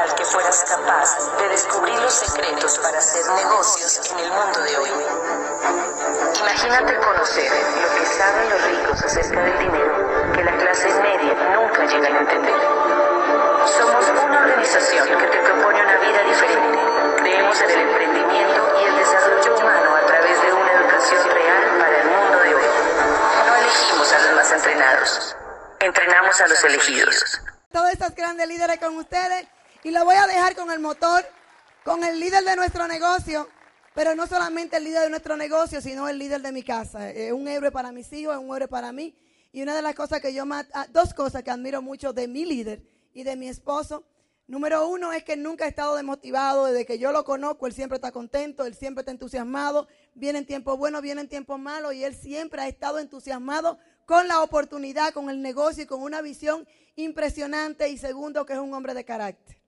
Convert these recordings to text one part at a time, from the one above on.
tal que fueras capaz de descubrir los secretos para hacer negocios en el mundo de hoy. Imagínate conocer lo que saben los ricos acerca del dinero que la clase media nunca llega a entender. Somos una organización que te propone una vida diferente. Creemos en el emprendimiento y el desarrollo humano a través de una educación real para el mundo de hoy. No elegimos a los más entrenados, entrenamos a los elegidos. Todas estas grandes líderes con ustedes y lo voy a dejar con el motor, con el líder de nuestro negocio, pero no solamente el líder de nuestro negocio, sino el líder de mi casa. Es un héroe para mis hijos, es un héroe para mí. Y una de las cosas que yo más, ah, dos cosas que admiro mucho de mi líder y de mi esposo, número uno es que nunca ha estado desmotivado, desde que yo lo conozco, él siempre está contento, él siempre está entusiasmado, vienen tiempos buenos, vienen tiempos malos, y él siempre ha estado entusiasmado con la oportunidad, con el negocio y con una visión impresionante. Y segundo, que es un hombre de carácter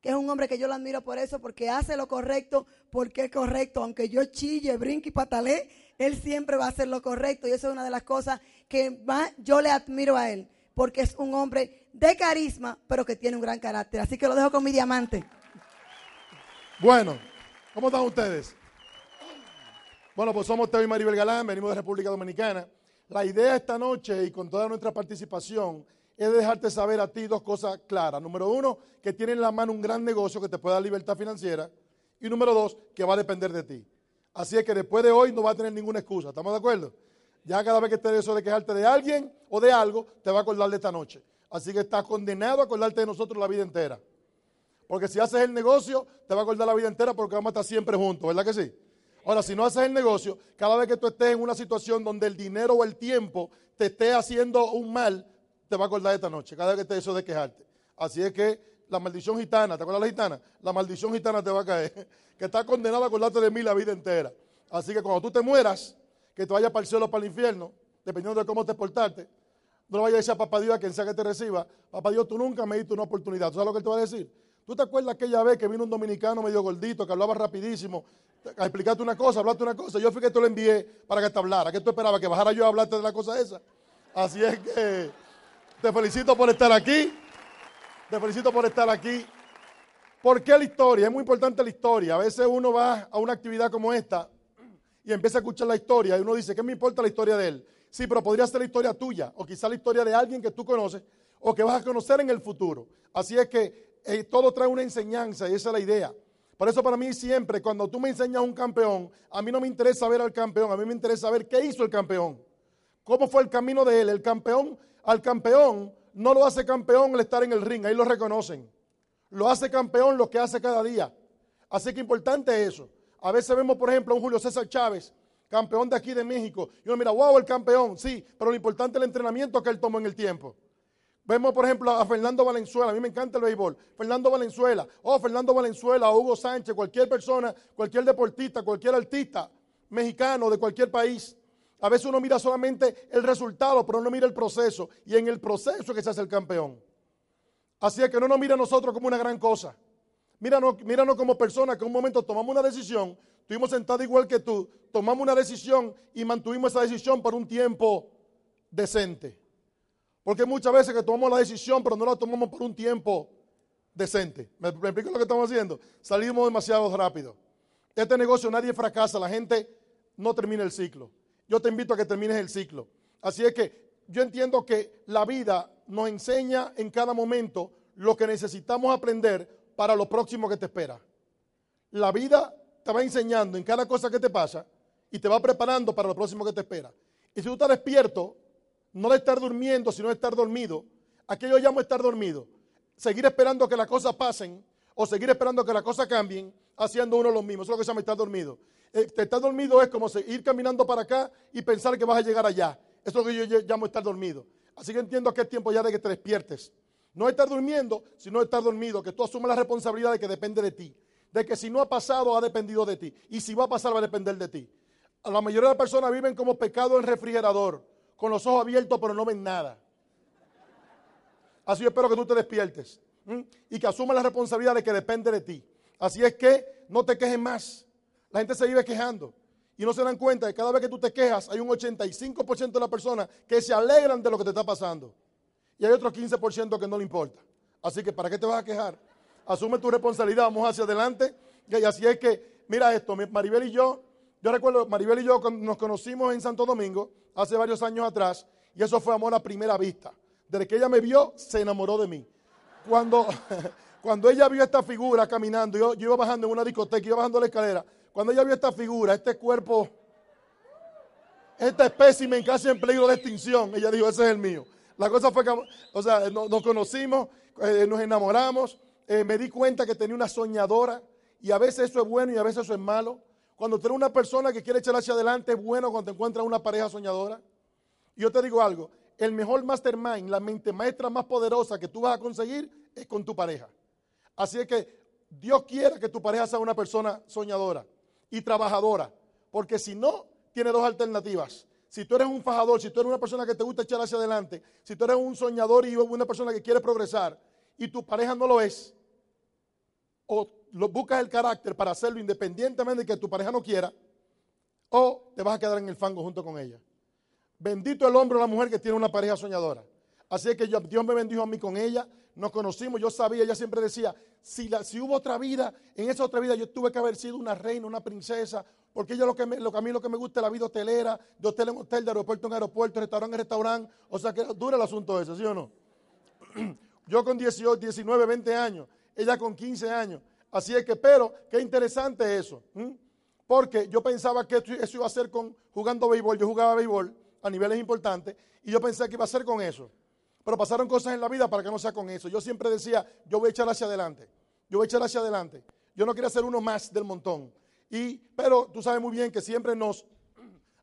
que es un hombre que yo lo admiro por eso, porque hace lo correcto, porque es correcto, aunque yo chille, brinque y patalé, él siempre va a hacer lo correcto y eso es una de las cosas que más yo le admiro a él, porque es un hombre de carisma, pero que tiene un gran carácter. Así que lo dejo con mi diamante. Bueno, ¿cómo están ustedes? Bueno, pues somos Teo y Maribel Galán, venimos de República Dominicana. La idea esta noche y con toda nuestra participación es dejarte saber a ti dos cosas claras. Número uno, que tienes en la mano un gran negocio que te puede dar libertad financiera. Y número dos, que va a depender de ti. Así es que después de hoy no va a tener ninguna excusa. ¿Estamos de acuerdo? Ya cada vez que estés eso de quejarte de alguien o de algo, te va a acordar de esta noche. Así que estás condenado a acordarte de nosotros la vida entera. Porque si haces el negocio, te va a acordar la vida entera porque vamos a estar siempre juntos, ¿verdad que sí? Ahora, si no haces el negocio, cada vez que tú estés en una situación donde el dinero o el tiempo te esté haciendo un mal, te va a acordar esta noche, cada vez que te eso de quejarte. Así es que la maldición gitana, ¿te acuerdas de la gitana? La maldición gitana te va a caer, que está condenada a acordarte de mí la vida entera. Así que cuando tú te mueras, que te vayas para el cielo o para el infierno, dependiendo de cómo te portaste, no le vayas a decir a papá Dios, a quien sea que te reciba, papá Dios, tú nunca me diste una oportunidad. ¿Tú sabes lo que te va a decir? ¿Tú te acuerdas aquella vez que vino un dominicano medio gordito, que hablaba rapidísimo, a explicarte una cosa, hablarte una cosa? Yo fui que te lo envié para que te hablara. ¿Qué tú esperabas? ¿Que bajara yo a hablarte de la cosa esa? Así es que te felicito por estar aquí. Te felicito por estar aquí. ¿Por qué la historia? Es muy importante la historia. A veces uno va a una actividad como esta y empieza a escuchar la historia y uno dice, ¿qué me importa la historia de él? Sí, pero podría ser la historia tuya o quizá la historia de alguien que tú conoces o que vas a conocer en el futuro. Así es que eh, todo trae una enseñanza y esa es la idea. Por eso para mí siempre, cuando tú me enseñas a un campeón, a mí no me interesa ver al campeón, a mí me interesa ver qué hizo el campeón. ¿Cómo fue el camino de él? El campeón al campeón no lo hace campeón el estar en el ring, ahí lo reconocen. Lo hace campeón lo que hace cada día. Así que importante eso. A veces vemos, por ejemplo, a un Julio César Chávez, campeón de aquí de México, y uno mira, wow, el campeón, sí, pero lo importante es el entrenamiento que él tomó en el tiempo. Vemos, por ejemplo, a Fernando Valenzuela, a mí me encanta el béisbol. Fernando Valenzuela, oh, Fernando Valenzuela, Hugo Sánchez, cualquier persona, cualquier deportista, cualquier artista mexicano de cualquier país a veces uno mira solamente el resultado, pero no mira el proceso. Y en el proceso que se hace el campeón. Así es que no nos mira a nosotros como una gran cosa. Míranos, míranos como personas que en un momento tomamos una decisión, estuvimos sentados igual que tú, tomamos una decisión y mantuvimos esa decisión por un tiempo decente. Porque muchas veces que tomamos la decisión, pero no la tomamos por un tiempo decente. ¿Me, me explico lo que estamos haciendo? Salimos demasiado rápido. Este negocio nadie fracasa, la gente no termina el ciclo yo te invito a que termines el ciclo. Así es que yo entiendo que la vida nos enseña en cada momento lo que necesitamos aprender para lo próximo que te espera. La vida te va enseñando en cada cosa que te pasa y te va preparando para lo próximo que te espera. Y si tú estás despierto, no de estar durmiendo, sino de estar dormido, aquello yo llamo estar dormido. Seguir esperando que las cosas pasen o seguir esperando que las cosas cambien, haciendo uno lo mismo. Eso es lo que se llama estar dormido. Eh, estar dormido es como ir caminando para acá y pensar que vas a llegar allá. Eso es lo que yo llamo estar dormido. Así que entiendo que es tiempo ya de que te despiertes. No estar durmiendo, sino estar dormido, que tú asumas la responsabilidad de que depende de ti. De que si no ha pasado, ha dependido de ti. Y si va a pasar, va a depender de ti. La mayoría de las personas viven como pecado en refrigerador, con los ojos abiertos, pero no ven nada. Así yo espero que tú te despiertes y que asumas la responsabilidad de que depende de ti. Así es que no te quejes más. La gente se vive quejando y no se dan cuenta que cada vez que tú te quejas hay un 85% de las personas que se alegran de lo que te está pasando y hay otro 15% que no le importa. Así que ¿para qué te vas a quejar? asume tu responsabilidad, vamos hacia adelante. Y así es que, mira esto, Maribel y yo, yo recuerdo, Maribel y yo nos conocimos en Santo Domingo hace varios años atrás, y eso fue amor a primera vista. Desde que ella me vio, se enamoró de mí. Cuando, cuando ella vio esta figura caminando, yo, iba bajando en una discoteca, iba bajando la escalera, cuando ella vio esta figura, este cuerpo, este espécimen casi en peligro de extinción, ella dijo, ese es el mío. La cosa fue que, o sea, nos, conocimos, eh, nos enamoramos, eh, me di cuenta que tenía una soñadora y a veces eso es bueno y a veces eso es malo. Cuando tú eres una persona que quiere echar hacia adelante, es bueno cuando te encuentras una pareja soñadora. Y yo te digo algo, el mejor mastermind, la mente maestra más poderosa que tú vas a conseguir es con tu pareja. Así es que Dios quiere que tu pareja sea una persona soñadora y trabajadora, porque si no, tiene dos alternativas si tú eres un fajador, si tú eres una persona que te gusta echar hacia adelante, si tú eres un soñador y una persona que quiere progresar y tu pareja no lo es, o lo, buscas el carácter para hacerlo independientemente de que tu pareja no quiera, o te vas a quedar en el fango junto con ella. Bendito el hombre o la mujer que tiene una pareja soñadora. Así que Dios me bendijo a mí con ella, nos conocimos, yo sabía, ella siempre decía, si, hubo otra vida, en esa otra vida yo tuve que haber sido una reina, una princesa, porque yo lo que, lo que a mí lo que me gusta es la vida hotelera, de hotel en hotel, de aeropuerto en aeropuerto, restaurante en restaurante. O sea que dura el asunto ese, ¿sí o no? Yo con 18, 19, 20 años, ella con 15 años. Así es que, pero, qué interesante eso. Porque yo pensaba que eso iba a ser con jugando béisbol. Yo jugaba béisbol a niveles importantes y yo pensé que iba a ser con eso. Pero pasaron cosas en la vida para que no sea con eso. Yo siempre decía, yo voy a echar hacia adelante. Yo voy a echar hacia adelante. Yo no quería ser uno más del montón. Y, pero tú sabes muy bien que siempre nos,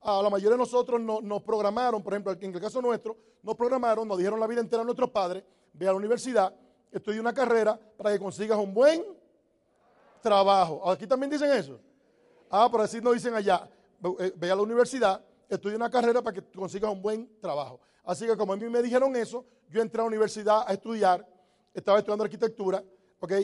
a la mayoría de nosotros nos, programaron, por ejemplo, en el caso nuestro, nos programaron, nos dijeron la vida entera a nuestros padres, ve a la universidad, estudia una carrera para que consigas un buen trabajo. Aquí también dicen eso. Ah, pero así nos dicen allá, eh, ve a la universidad, estudia una carrera para que consigas un buen trabajo. Así que como a mí me dijeron eso, yo entré a la universidad a estudiar, estaba estudiando arquitectura,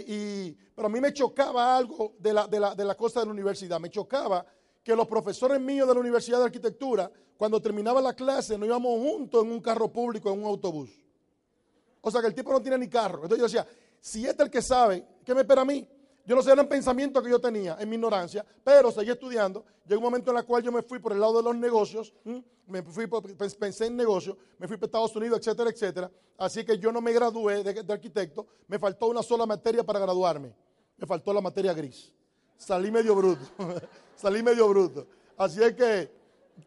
y, pero a mí me chocaba algo de la, de, la, de la cosa de la universidad. Me chocaba que los profesores míos de la Universidad de Arquitectura, cuando terminaba la clase, nos íbamos juntos en un carro público, en un autobús. O sea que el tipo no tiene ni carro. Entonces yo decía, si este es el que sabe, ¿qué me espera a mí? Yo no sé, era un pensamiento que yo tenía en mi ignorancia, pero seguí estudiando. Llegó un momento en el cual yo me fui por el lado de los negocios, me fui pensé en negocios, me fui para Estados Unidos, etcétera, etcétera. Así que yo no me gradué de, arquitecto, me faltó una sola materia para graduarme. Me faltó la materia gris. Salí medio bruto, salí medio bruto. Así es que,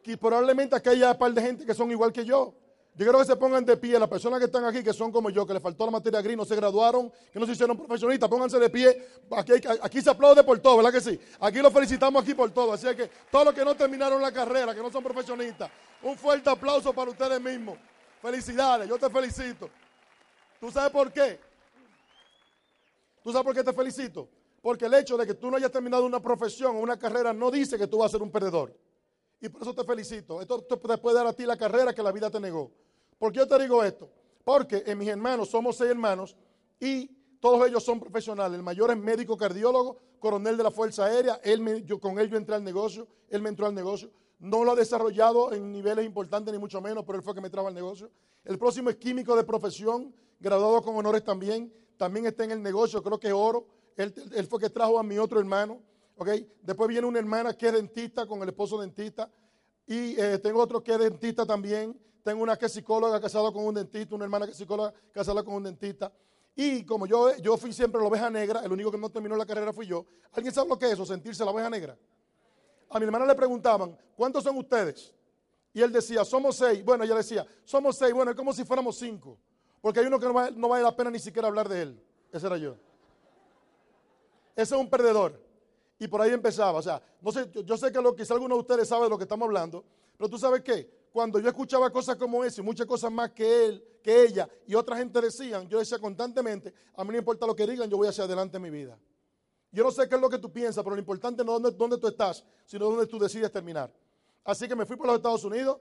que probablemente un par de gente que son igual que yo. Yo quiero que se pongan de pie, las personas que están aquí, que son como yo, que les faltó la materia gris, no se graduaron, que no se hicieron profesionistas, pónganse de pie. Aquí, aquí se aplaude por todo, ¿verdad que sí? Aquí los felicitamos aquí por todo. Así que todos los que no terminaron la carrera, que no son profesionistas, un fuerte aplauso para ustedes mismos. Felicidades, yo te felicito. ¿Tú sabes por qué? ¿Tú sabes por qué te felicito? Porque el hecho de que tú no hayas terminado una profesión o una carrera no dice que tú vas a ser un perdedor. Y por eso te felicito. Esto te puede dar a ti la carrera que la vida te negó. ¿Por qué yo te digo esto? Porque en mis hermanos somos seis hermanos y todos ellos son profesionales. El mayor es médico cardiólogo, coronel de la Fuerza Aérea. Él con él yo entré al negocio, él me entró al negocio. No lo ha desarrollado en niveles importantes, ni mucho menos, pero él fue que me trajo al negocio. El próximo es químico de profesión, graduado con honores también. También está en el negocio, creo que es oro. Él, fue que trajo a mi otro hermano. ¿okay? Después viene una hermana que es dentista, con el esposo dentista. Y eh, tengo otro que es dentista también. Tengo una que es psicóloga casada con un dentista, una hermana que es psicóloga casada con un dentista. Y como yo, yo fui siempre la oveja negra, el único que no terminó la carrera fui yo. ¿Alguien sabe lo que es eso, sentirse la oveja negra? A mi hermana le preguntaban, ¿cuántos son ustedes? Y él decía, somos seis. Bueno, ella decía, somos seis. Bueno, es como si fuéramos cinco. Porque hay uno que no vale, la pena ni siquiera hablar de él. Ese era yo. Ese es un perdedor. Y por ahí empezaba. O sea, no sé, yo, sé que lo, quizá alguno de ustedes sabe de lo que estamos hablando. Pero tú sabes qué? Cuando yo escuchaba cosas como esa y muchas cosas más que él, que ella y otra gente decían, yo decía constantemente, a mí no importa lo que digan, yo voy hacia adelante en mi vida. Yo no sé qué es lo que tú piensas, pero lo importante no es dónde, tú estás, sino dónde tú decides terminar. Así que me fui por los Estados Unidos,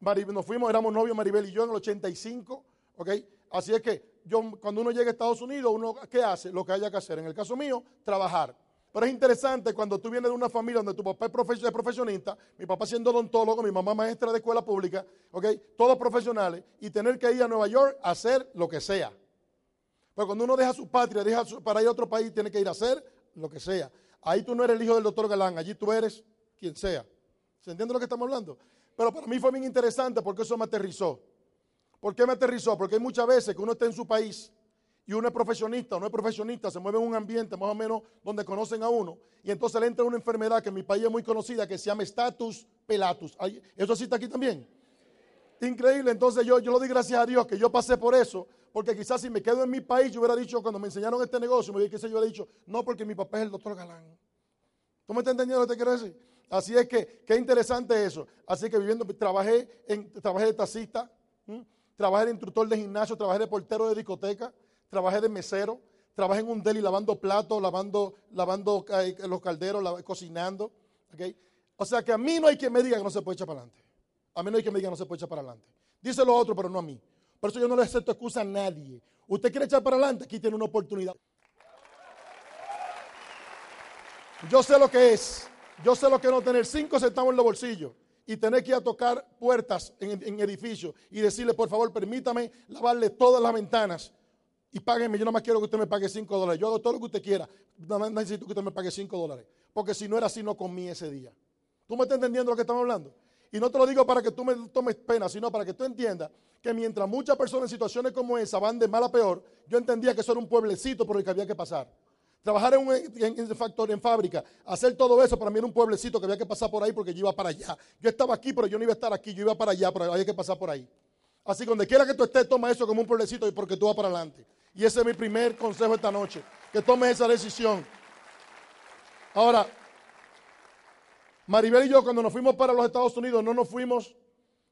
nos fuimos, éramos novios Maribel y yo en el 85, ¿ok? Así es que yo, cuando uno llega a Estados Unidos, uno, ¿qué hace? Lo que haya que hacer. En el caso mío, trabajar. Pero es interesante cuando tú vienes de una familia donde tu papá es profesionista, mi papá siendo odontólogo, mi mamá maestra de escuela pública, ¿ok? Todos profesionales, y tener que ir a Nueva York a hacer lo que sea. Pero cuando uno deja su patria, deja para ir a otro país, tiene que ir a hacer lo que sea. Ahí tú no eres el hijo del doctor Galán, allí tú eres quien sea. ¿Se entiende lo que estamos hablando? Pero para mí fue bien interesante porque eso me aterrizó. ¿Por qué me aterrizó? Porque hay muchas veces que uno está en su país y uno es profesionista o no es profesionista, se mueve en un ambiente más o menos donde conocen a uno y entonces le entra una enfermedad que en mi país es muy conocida que se llama status pelatus. ¿Eso sí está aquí también? Increíble, entonces yo, yo lo di gracias a Dios que yo pasé por eso, porque quizás si me quedo en mi país, yo hubiera dicho, cuando me enseñaron este negocio, me dije yo hubiera dicho, no, porque mi papá es el doctor Galán. ¿Tú me estás entendiendo lo que te quiero decir? Así es que, qué interesante eso. Así que viviendo, trabajé, en, trabajé de taxista, trabajé de instructor de gimnasio, trabajé de portero de discoteca, trabajé de mesero, trabajé en un deli lavando platos, lavando, lavando eh, los calderos, cocinando. O sea que a mí no hay quien me diga que no se puede echar para adelante. A mí no hay que me diga no se puede echar para adelante. Dice lo otro, pero no a mí. Por eso yo no le acepto excusa a nadie. Usted quiere echar para adelante, aquí tiene una oportunidad. Yo sé lo que es. Yo sé lo que es no tener cinco centavos en los bolsillos y tener que ir a tocar puertas en, edificios y decirle, por favor, permítame lavarle todas las ventanas y páguenme. Yo no más quiero que usted me pague cinco dólares. Yo hago todo lo que usted quiera. No necesito que usted me pague cinco dólares. Porque si no era así, no comí ese día. ¿Tú me estás entendiendo lo que estamos hablando? Y no te lo digo para que tú me tomes pena, sino para que tú entiendas que mientras muchas personas en situaciones como esa van de mal a peor, yo entendía que eso era un pueblecito por el que había que pasar. Trabajar en un en, factoría, en fábrica, hacer todo eso, para mí era un pueblecito que había que pasar por ahí porque yo iba para allá. Yo estaba aquí, pero yo no iba a estar aquí, yo iba para allá, pero había que pasar por ahí. Así que donde quiera que tú estés, toma eso como un pueblecito y porque tú vas para adelante. Y ese es mi primer consejo esta noche, que tomes esa decisión. Ahora, Maribel y yo cuando nos fuimos para los Estados Unidos no nos fuimos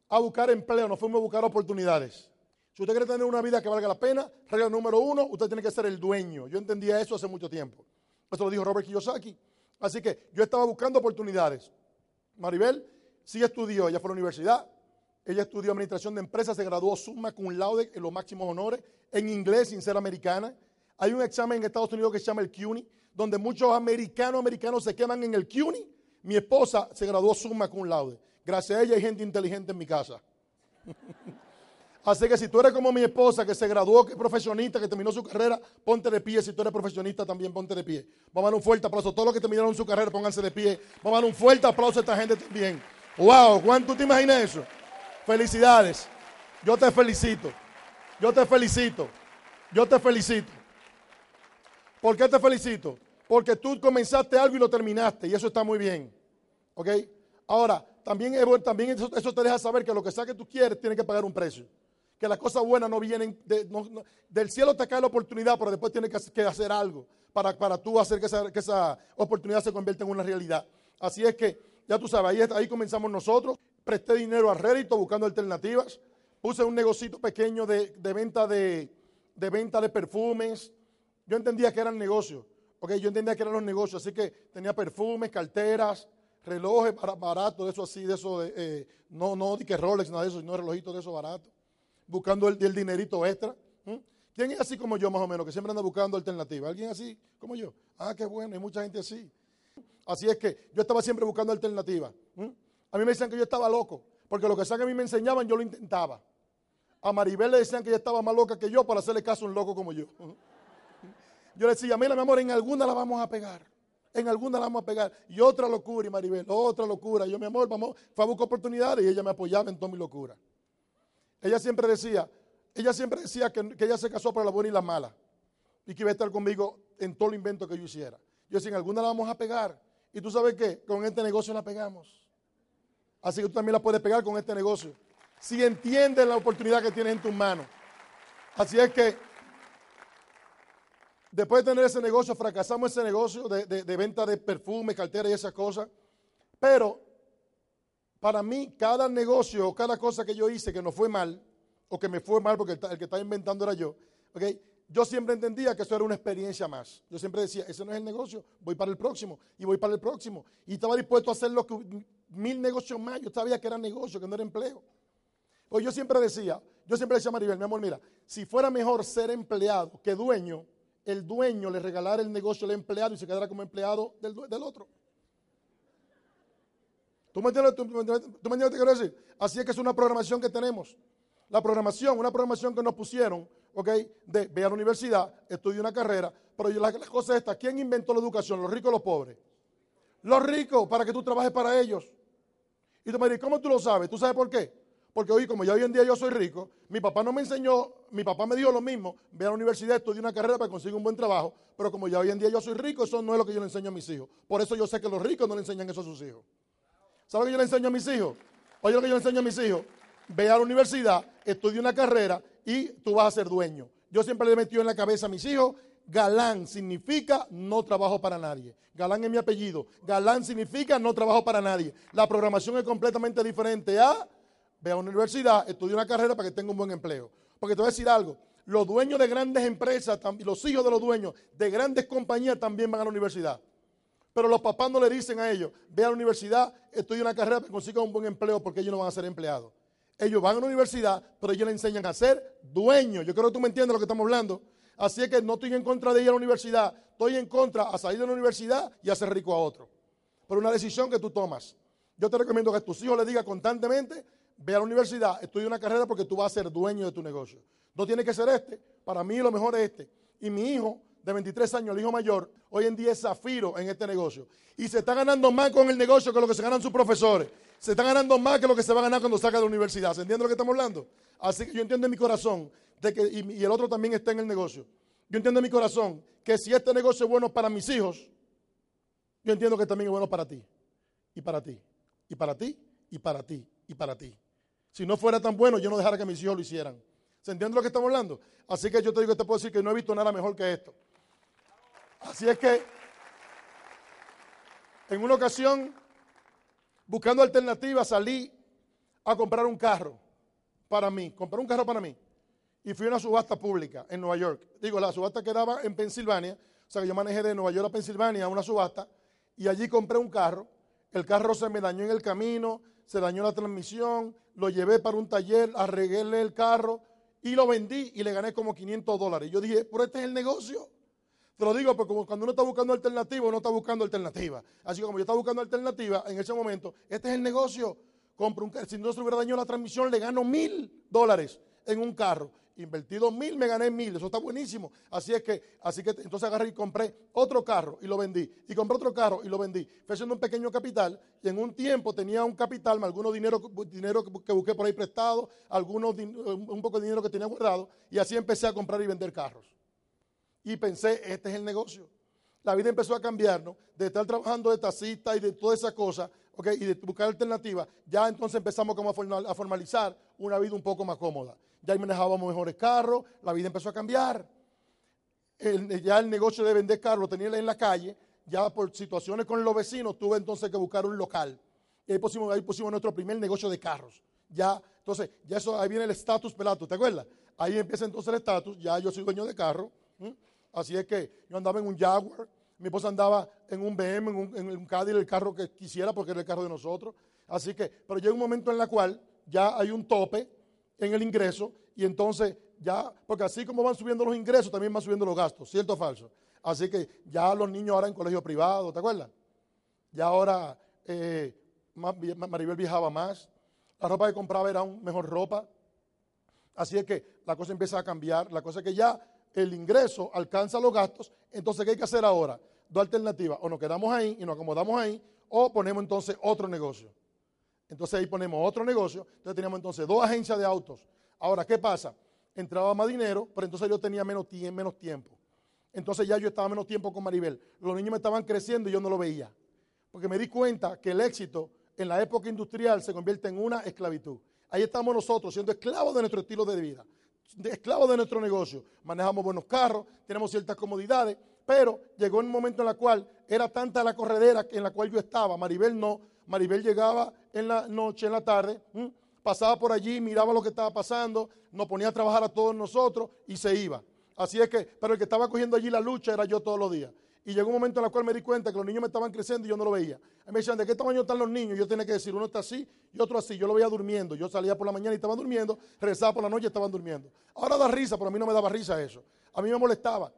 a buscar empleo, nos fuimos a buscar oportunidades. Si usted quiere tener una vida que valga la pena, regla número uno, usted tiene que ser el dueño. Yo entendía eso hace mucho tiempo. Eso lo dijo Robert Kiyosaki. Así que yo estaba buscando oportunidades. Maribel sí estudió, ella fue a la universidad, ella estudió administración de empresas, se graduó summa cum laude en los máximos honores, en inglés sin ser americana. Hay un examen en Estados Unidos que se llama el CUNY, donde muchos americanos americanos se queman en el CUNY mi esposa se graduó summa cum laude. Gracias a ella hay gente inteligente en mi casa. Así que si tú eres como mi esposa que se graduó, que es profesionista, que terminó su carrera, ponte de pie. Si tú eres profesionista, también ponte de pie. Vamos a dar un fuerte aplauso. Todos los que terminaron su carrera, pónganse de pie. Vamos a dar un fuerte aplauso a esta gente también. ¡Wow! ¿Cuánto te imaginas eso? Felicidades. Yo te felicito. Yo te felicito. Yo te felicito. ¿Por qué te felicito? Porque tú comenzaste algo y lo terminaste y eso está muy bien. ¿Ok? Ahora, también, eso, te deja saber que lo que sea que tú quieres tiene que pagar un precio. Que las cosas buenas no vienen, del cielo te cae la oportunidad, pero después tienes que, hacer algo para, para tú hacer que esa, oportunidad se convierta en una realidad. Así es que, ya tú sabes, ahí comenzamos nosotros. Presté dinero a rédito buscando alternativas. Puse un negocito pequeño de, venta de, de venta de perfumes. Yo entendía que eran negocios. Ok, yo entendía que eran los negocios, así que tenía perfumes, carteras, relojes baratos, de eso así, de eso, de, eh, no, no, de que Rolex, nada de eso, sino relojitos de eso baratos, buscando el, dinerito extra. ¿Quién es así como yo, más o menos, que siempre anda buscando alternativas? ¿Alguien así como yo? Ah, qué bueno, hay mucha gente así. Así es que yo estaba siempre buscando alternativas. A mí me decían que yo estaba loco, porque lo que sea que a mí me enseñaban, yo lo intentaba. A Maribel le decían que ella estaba más loca que yo para hacerle caso a un loco como yo. Yo le decía, mira, mi amor, en alguna la vamos a pegar. En alguna la vamos a pegar. Y otra locura, y Maribel, otra locura. yo, mi amor, vamos, fue a buscar oportunidades y ella me apoyaba en toda mi locura. Ella siempre decía, ella siempre decía que, ella se casó para la buena y la mala. Y que iba a estar conmigo en todo el invento que yo hiciera. Yo decía, en alguna la vamos a pegar. Y tú sabes qué, con este negocio la pegamos. Así que tú también la puedes pegar con este negocio. Si entiendes la oportunidad que tienes en tus manos. Así es que Después de tener ese negocio, fracasamos ese negocio de, venta de perfume, cartera y esas cosas. Pero para mí, cada negocio o cada cosa que yo hice que no fue mal, o que me fue mal porque el, que estaba inventando era yo, yo siempre entendía que eso era una experiencia más. Yo siempre decía, ese no es el negocio, voy para el próximo, y voy para el próximo. Y estaba dispuesto a hacer lo que, mil negocios más. Yo sabía que era negocio, que no era empleo. Pues yo siempre decía, yo siempre decía a Maribel, mi amor, mira, si fuera mejor ser empleado que dueño, el dueño le regalara el negocio al empleado y se quedara como empleado del, otro. ¿Tú me entiendes, tú, me entiendes lo que quiero decir? Así es que es una programación que tenemos. La programación, una programación que nos pusieron ¿ok? De ve a la universidad, estudia una carrera, pero la, la cosa es esta, ¿quién inventó la educación? ¿Los ricos o los pobres? Los ricos, para que tú trabajes para ellos. Y tú me dices, ¿cómo tú lo sabes? ¿Tú sabes por qué? Porque hoy, como ya hoy en día yo soy rico, mi papá no me enseñó, mi papá me dijo lo mismo, ve a la universidad, estudia una carrera para conseguir un buen trabajo, pero como ya hoy en día yo soy rico, eso no es lo que yo le enseño a mis hijos. Por eso yo sé que los ricos no le enseñan eso a sus hijos. ¿Sabes lo que yo le enseño a mis hijos? Oye lo que yo le enseño a mis hijos, ve a la universidad, estudia una carrera y tú vas a ser dueño. Yo siempre le he metido en la cabeza a mis hijos, galán significa no trabajo para nadie. Galán es mi apellido. Galán significa no trabajo para nadie. La programación es completamente diferente a ve a una universidad, estudia una carrera para que tenga un buen empleo. Porque te voy a decir algo, los dueños de grandes empresas, los hijos de los dueños de grandes compañías también van a la universidad. Pero los papás no le dicen a ellos, ve a la universidad, estudia una carrera para que consiga un buen empleo porque ellos no van a ser empleados. Ellos van a la universidad, pero ellos le enseñan a ser dueños. Yo creo que tú me entiendes lo que estamos hablando. Así es que no estoy en contra de ir a la universidad, estoy en contra a salir de la universidad y hacer rico a otro. Pero una decisión que tú tomas. Yo te recomiendo que a tus hijos le digas constantemente, ve a la universidad, estudia una carrera porque tú vas a ser dueño de tu negocio. No tiene que ser este, para mí lo mejor es este. Y mi hijo de 23 años, el hijo mayor, hoy en día es zafiro en este negocio. Y se está ganando más con el negocio que lo que se ganan sus profesores. Se está ganando más que lo que se va a ganar cuando salga de la universidad. ¿Se entiende lo que estamos hablando? Así que yo entiendo en mi corazón, que, y, el otro también está en el negocio. Yo entiendo en mi corazón que si este negocio es bueno para mis hijos, yo entiendo que también es bueno para ti. Y para ti. Y para ti. Y para ti. Y para ti. Si no fuera tan bueno, yo no dejara que mis hijos lo hicieran. ¿Se entiende lo que estamos hablando? Así que yo te digo, te puedo decir que no he visto nada mejor que esto. Así es que, en una ocasión, buscando alternativas, salí a comprar un carro para mí, comprar un carro para mí. Y fui a una subasta pública en Nueva York. Digo, la subasta quedaba en Pensilvania, o sea que yo manejé de Nueva York a Pensilvania una subasta y allí compré un carro. El carro se me dañó en el camino, se dañó la transmisión, lo llevé para un taller, arreglé el carro y lo vendí y le gané como 500 dólares. Yo dije, pero este es el negocio. Te lo digo porque cuando uno está buscando alternativa, uno está buscando alternativa. Así como yo estaba buscando alternativa en ese momento, este es el negocio. Compro un si no se hubiera dañado la transmisión, le gano mil dólares en un carro. Invertí dos mil, me gané mil. Eso está buenísimo. Así es que, así que entonces agarré y compré otro carro y lo vendí. Y compré otro carro y lo vendí. Fue haciendo un pequeño capital y en un tiempo tenía un capital, algunos dinero, dinero que busqué por ahí prestado, algunos un poco de dinero que tenía guardado y así empecé a comprar y vender carros. Y pensé, este es el negocio. La vida empezó a cambiar, ¿no? De estar trabajando de taxista y de todas esas cosas, ¿ok? Y de buscar alternativas, ya entonces empezamos como a formalizar una vida un poco más cómoda. Ya manejábamos mejores carros, la vida empezó a cambiar. ya el negocio de vender carros lo tenía en la calle, ya por situaciones con los vecinos tuve entonces que buscar un local. Y ahí pusimos, ahí pusimos nuestro primer negocio de carros. Ya, entonces, ya eso, ahí viene el estatus pelato, ¿te acuerdas? Ahí empieza entonces el estatus, ya yo soy dueño de carro. Así es que yo andaba en un Jaguar, mi esposa andaba en un BM, en un, Cadillac, el carro que quisiera porque era el carro de nosotros. Así que, pero llega un momento en el cual ya hay un tope en el ingreso y entonces ya, porque así como van subiendo los ingresos, también van subiendo los gastos, ¿cierto o falso? Así que ya los niños ahora en colegio privado, ¿te acuerdas? Ya ahora eh, Maribel viajaba más, la ropa que compraba era un mejor ropa. Así es que la cosa empieza a cambiar, la cosa es que ya el ingreso alcanza los gastos, entonces ¿qué hay que hacer ahora? Dos alternativas, o nos quedamos ahí y nos acomodamos ahí, o ponemos entonces otro negocio. Entonces ahí ponemos otro negocio, entonces teníamos entonces dos agencias de autos. Ahora, ¿qué pasa? Entraba más dinero, pero entonces yo tenía menos, menos tiempo. Entonces ya yo estaba menos tiempo con Maribel. Los niños me estaban creciendo y yo no lo veía. Porque me di cuenta que el éxito en la época industrial se convierte en una esclavitud. Ahí estamos nosotros siendo esclavos de nuestro estilo de vida esclavos de nuestro negocio. Manejamos buenos carros, tenemos ciertas comodidades, pero llegó un momento en el cual era tanta la corredera en la cual yo estaba. Maribel no. Maribel llegaba en la noche, en la tarde, pasaba por allí, miraba lo que estaba pasando, nos ponía a trabajar a todos nosotros y se iba. Así es que, pero el que estaba cogiendo allí la lucha era yo todos los días. Y llegó un momento en el cual me di cuenta que los niños me estaban creciendo y yo no lo veía. me decían, ¿de qué tamaño están los niños? Yo tenía que decir, uno está así y otro así. Yo lo veía durmiendo. Yo salía por la mañana y estaban durmiendo, regresaba por la noche y estaban durmiendo. Ahora da risa, pero a mí no me daba risa eso. A mí me molestaba.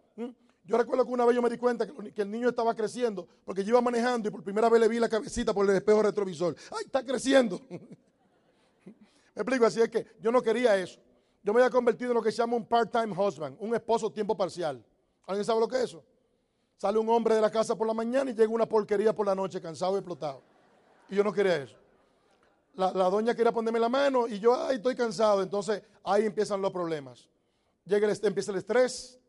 Yo recuerdo que una vez yo me di cuenta que, el niño estaba creciendo porque yo iba manejando y por primera vez le vi la cabecita por el espejo retrovisor. ¡Ay, está creciendo! me explico, así es que yo no quería eso. yo me había convertido en lo que se llama un part-time husband, un esposo tiempo parcial. ¿Alguien sabe lo que es eso? Sale un hombre de la casa por la mañana y llega una porquería por la noche, cansado y explotado. Y yo no quería eso. La, doña quería ponerme la mano y yo, ay, estoy cansado. Entonces ahí empiezan los problemas. Llega el, empieza el estrés,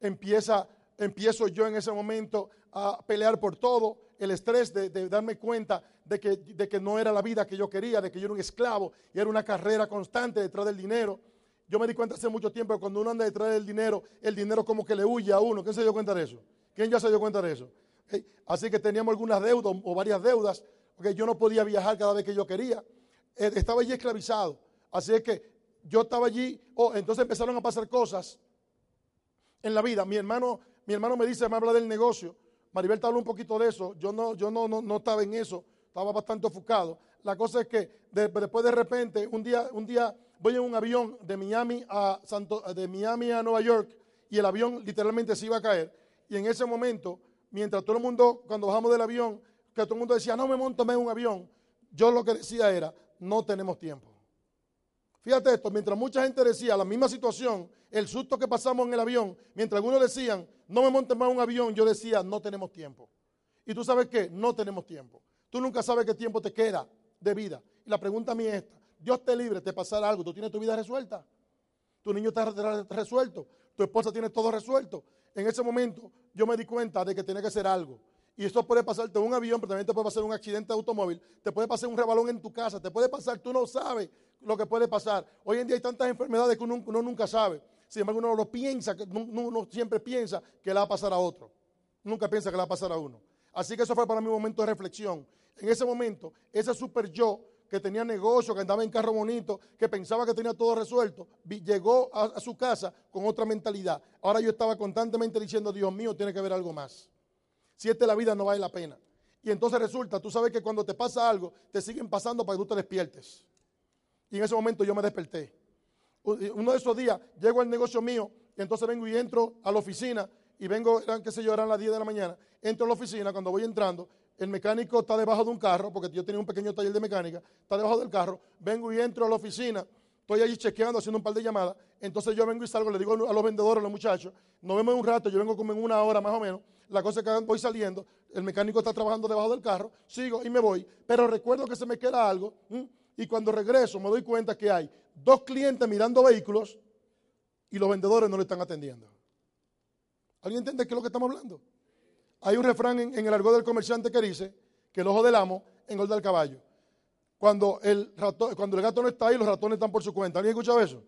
empieza, empiezo yo en ese momento a pelear por todo, el estrés de, darme cuenta de que, de que no era la vida que yo quería, de que yo era un esclavo y era una carrera constante detrás del dinero. Yo me di cuenta hace mucho tiempo que cuando uno anda detrás del dinero, el dinero como que le huye a uno. ¿Quién se dio cuenta de eso? ¿Quién ya se dio cuenta de eso? Así que teníamos algunas deudas o varias deudas, porque yo no podía viajar cada vez que yo quería. Eh, estaba allí esclavizado. Así es que yo estaba allí, oh, entonces empezaron a pasar cosas en la vida. Mi hermano, mi hermano me dice, me habla del negocio. Maribel te habló un poquito de eso. Yo no, yo no, no, no estaba en eso, estaba bastante enfocado. La cosa es que después de repente, un día, un día voy en un avión de Miami a Santo, de Miami a Nueva York y el avión literalmente se iba a caer. Y en ese momento, mientras todo el mundo, cuando bajamos del avión, que todo el mundo decía, no me monto en un avión, yo lo que decía era, no tenemos tiempo. Fíjate esto, mientras mucha gente decía la misma situación, el susto que pasamos en el avión, mientras algunos decían, no me montes más un avión, yo decía, no tenemos tiempo. Y tú sabes qué, no tenemos tiempo. Tú nunca sabes qué tiempo te queda de vida. Y la pregunta a mí es esta, Dios te libre de pasar algo, tú tienes tu vida resuelta. Tu niño está resuelto, tu esposa tiene todo resuelto. En ese momento yo me di cuenta de que tenía que hacer algo. Y eso puede pasarte un avión, pero también te puede pasar un accidente de automóvil, te puede pasar un rebalón en tu casa, te puede pasar, tú no sabes lo que puede pasar. Hoy en día hay tantas enfermedades que uno, nunca sabe. Sin embargo, uno lo piensa, uno, siempre piensa que le va a pasar a otro. Nunca piensa que le va a pasar a uno. Así que eso fue para mí un momento de reflexión. En ese momento, ese super yo que tenía negocio, que andaba en carro bonito, que pensaba que tenía todo resuelto, llegó a, su casa con otra mentalidad. Ahora yo estaba constantemente diciendo, Dios mío, tiene que haber algo más. Si esta es la vida, no vale la pena. Y entonces resulta, tú sabes que cuando te pasa algo, te siguen pasando para que tú te despiertes. Y en ese momento yo me desperté. Uno de esos días llego al negocio mío y entonces vengo y entro a la oficina y vengo, eran, qué sé yo, eran las 10 de la mañana. Entro a la oficina, cuando voy entrando, el mecánico está debajo de un carro, porque yo tenía un pequeño taller de mecánica, está debajo del carro, vengo y entro a la oficina, estoy allí chequeando, haciendo un par de llamadas, entonces yo vengo y salgo, le digo a los vendedores, a los muchachos, nos vemos en un rato, yo vengo como en una hora más o menos, la cosa es que voy saliendo, el mecánico está trabajando debajo del carro, sigo y me voy, pero recuerdo que se me queda algo, y cuando regreso me doy cuenta que hay dos clientes mirando vehículos y los vendedores no le están atendiendo. ¿Alguien entiende qué es lo que estamos hablando? Hay un refrán en, el argot del comerciante que dice que el ojo del amo engorda al caballo. Cuando el, cuando el gato no está ahí, los ratones están por su cuenta. ¿Alguien escuchado eso?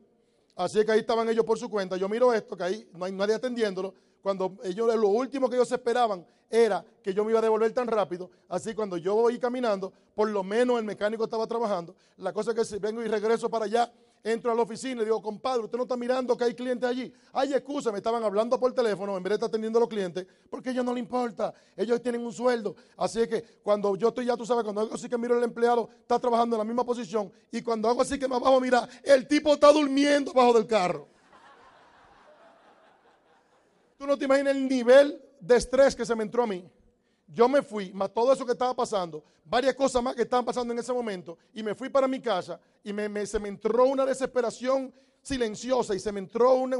Así que ahí estaban ellos por su cuenta. Yo miro esto, que ahí no hay nadie atendiéndolo. Cuando ellos, lo último que ellos esperaban era que yo me iba a devolver tan rápido. Así cuando yo voy caminando, por lo menos el mecánico estaba trabajando. La cosa es que si vengo y regreso para allá, entro a la oficina y digo, compadre, usted no está mirando que hay clientes allí. Hay excusa, me estaban hablando por teléfono en vez de estar atendiendo a los clientes, porque a ellos no les importa, ellos tienen un sueldo. Así que cuando yo estoy ya, tú sabes, cuando hago así que miro el empleado, está trabajando en la misma posición, y cuando hago así que me bajo, mira, el tipo está durmiendo bajo del carro. Tú no te imaginas el nivel de estrés que se me entró a mí. Yo me fui, más todo eso que estaba pasando, varias cosas más que estaban pasando en ese momento, y me fui para mi casa y me, se me entró una desesperación silenciosa y se me entró una,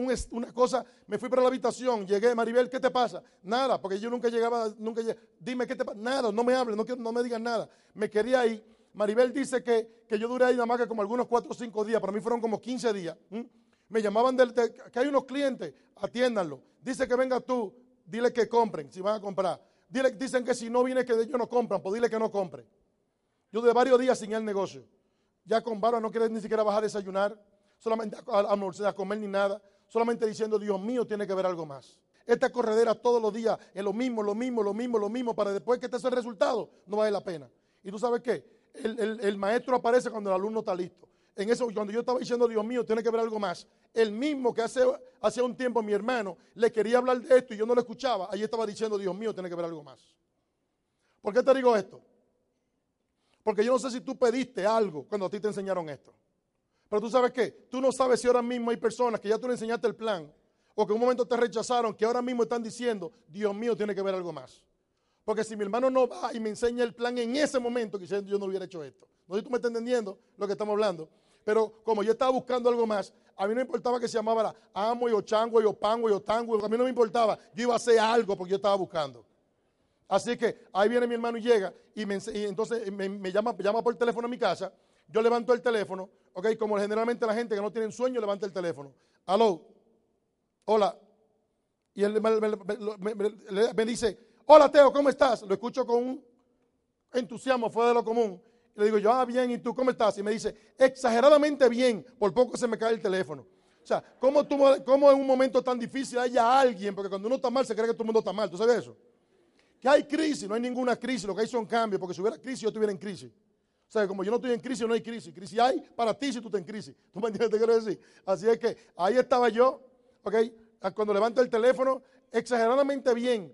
cosa, me fui para la habitación, llegué, Maribel, ¿qué te pasa? Nada, porque yo nunca llegaba, nunca dime, ¿qué te pasa? Nada, no me hables, no, me digas nada. Me quería ir. Maribel dice que, yo duré ahí nada más que como algunos cuatro o cinco días, para mí fueron como 15 días. Me llamaban del, que hay unos clientes, atiéndanlo. Dice que venga tú, dile que compren, si van a comprar. Dicen que si no viene que ellos no compran, pues dile que no compren. Yo de varios días sin el negocio. Ya con barba no quiere ni siquiera bajar a desayunar, solamente a, comer ni nada, solamente diciendo, Dios mío, tiene que ver algo más. Esta corredera todos los días es lo mismo, lo mismo, lo mismo, lo mismo, para después que te el resultado, no vale la pena. Y tú sabes qué, el maestro aparece cuando el alumno está listo en eso, cuando yo estaba diciendo, Dios mío, tiene que ver algo más, el mismo que hace, un tiempo mi hermano le quería hablar de esto y yo no lo escuchaba, ahí estaba diciendo, Dios mío, tiene que ver algo más. ¿Por qué te digo esto? Porque yo no sé si tú pediste algo cuando a ti te enseñaron esto. Pero tú sabes qué, tú no sabes si ahora mismo hay personas que ya tú le enseñaste el plan o que en un momento te rechazaron, que ahora mismo están diciendo, Dios mío, tiene que ver algo más. Porque si mi hermano no va y me enseña el plan en ese momento, quizás yo no hubiera hecho esto. No sé si tú me estás entendiendo lo que estamos hablando. Pero como yo estaba buscando algo más, a mí no me importaba que se llamara Amo y Ochango y Opango y Otango. A mí no me importaba. Yo iba a hacer algo porque yo estaba buscando. Así que ahí viene mi hermano y llega y, entonces me, llama, llama por teléfono a mi casa. Yo levanto el teléfono, ok, como generalmente la gente que no tiene sueño levanta el teléfono. Aló, hola. Y él me, dice, hola Teo, ¿cómo estás? Lo escucho con un entusiasmo fuera de lo común. Le digo yo, ah, bien, ¿y tú cómo estás? Y me dice, exageradamente bien, por poco se me cae el teléfono. O sea, ¿cómo, tú, cómo en un momento tan difícil haya alguien? Porque cuando uno está mal se cree que todo el mundo está mal, ¿tú sabes eso? Que hay crisis, no hay ninguna crisis, lo que hay son cambios, porque si hubiera crisis yo estuviera en crisis. O sea, como yo no estoy en crisis, no hay crisis. Crisis hay para ti si tú estás en crisis. ¿Tú me entiendes? Te quiero decir. Así es que ahí estaba yo, ¿ok? Cuando levanto el teléfono, exageradamente bien.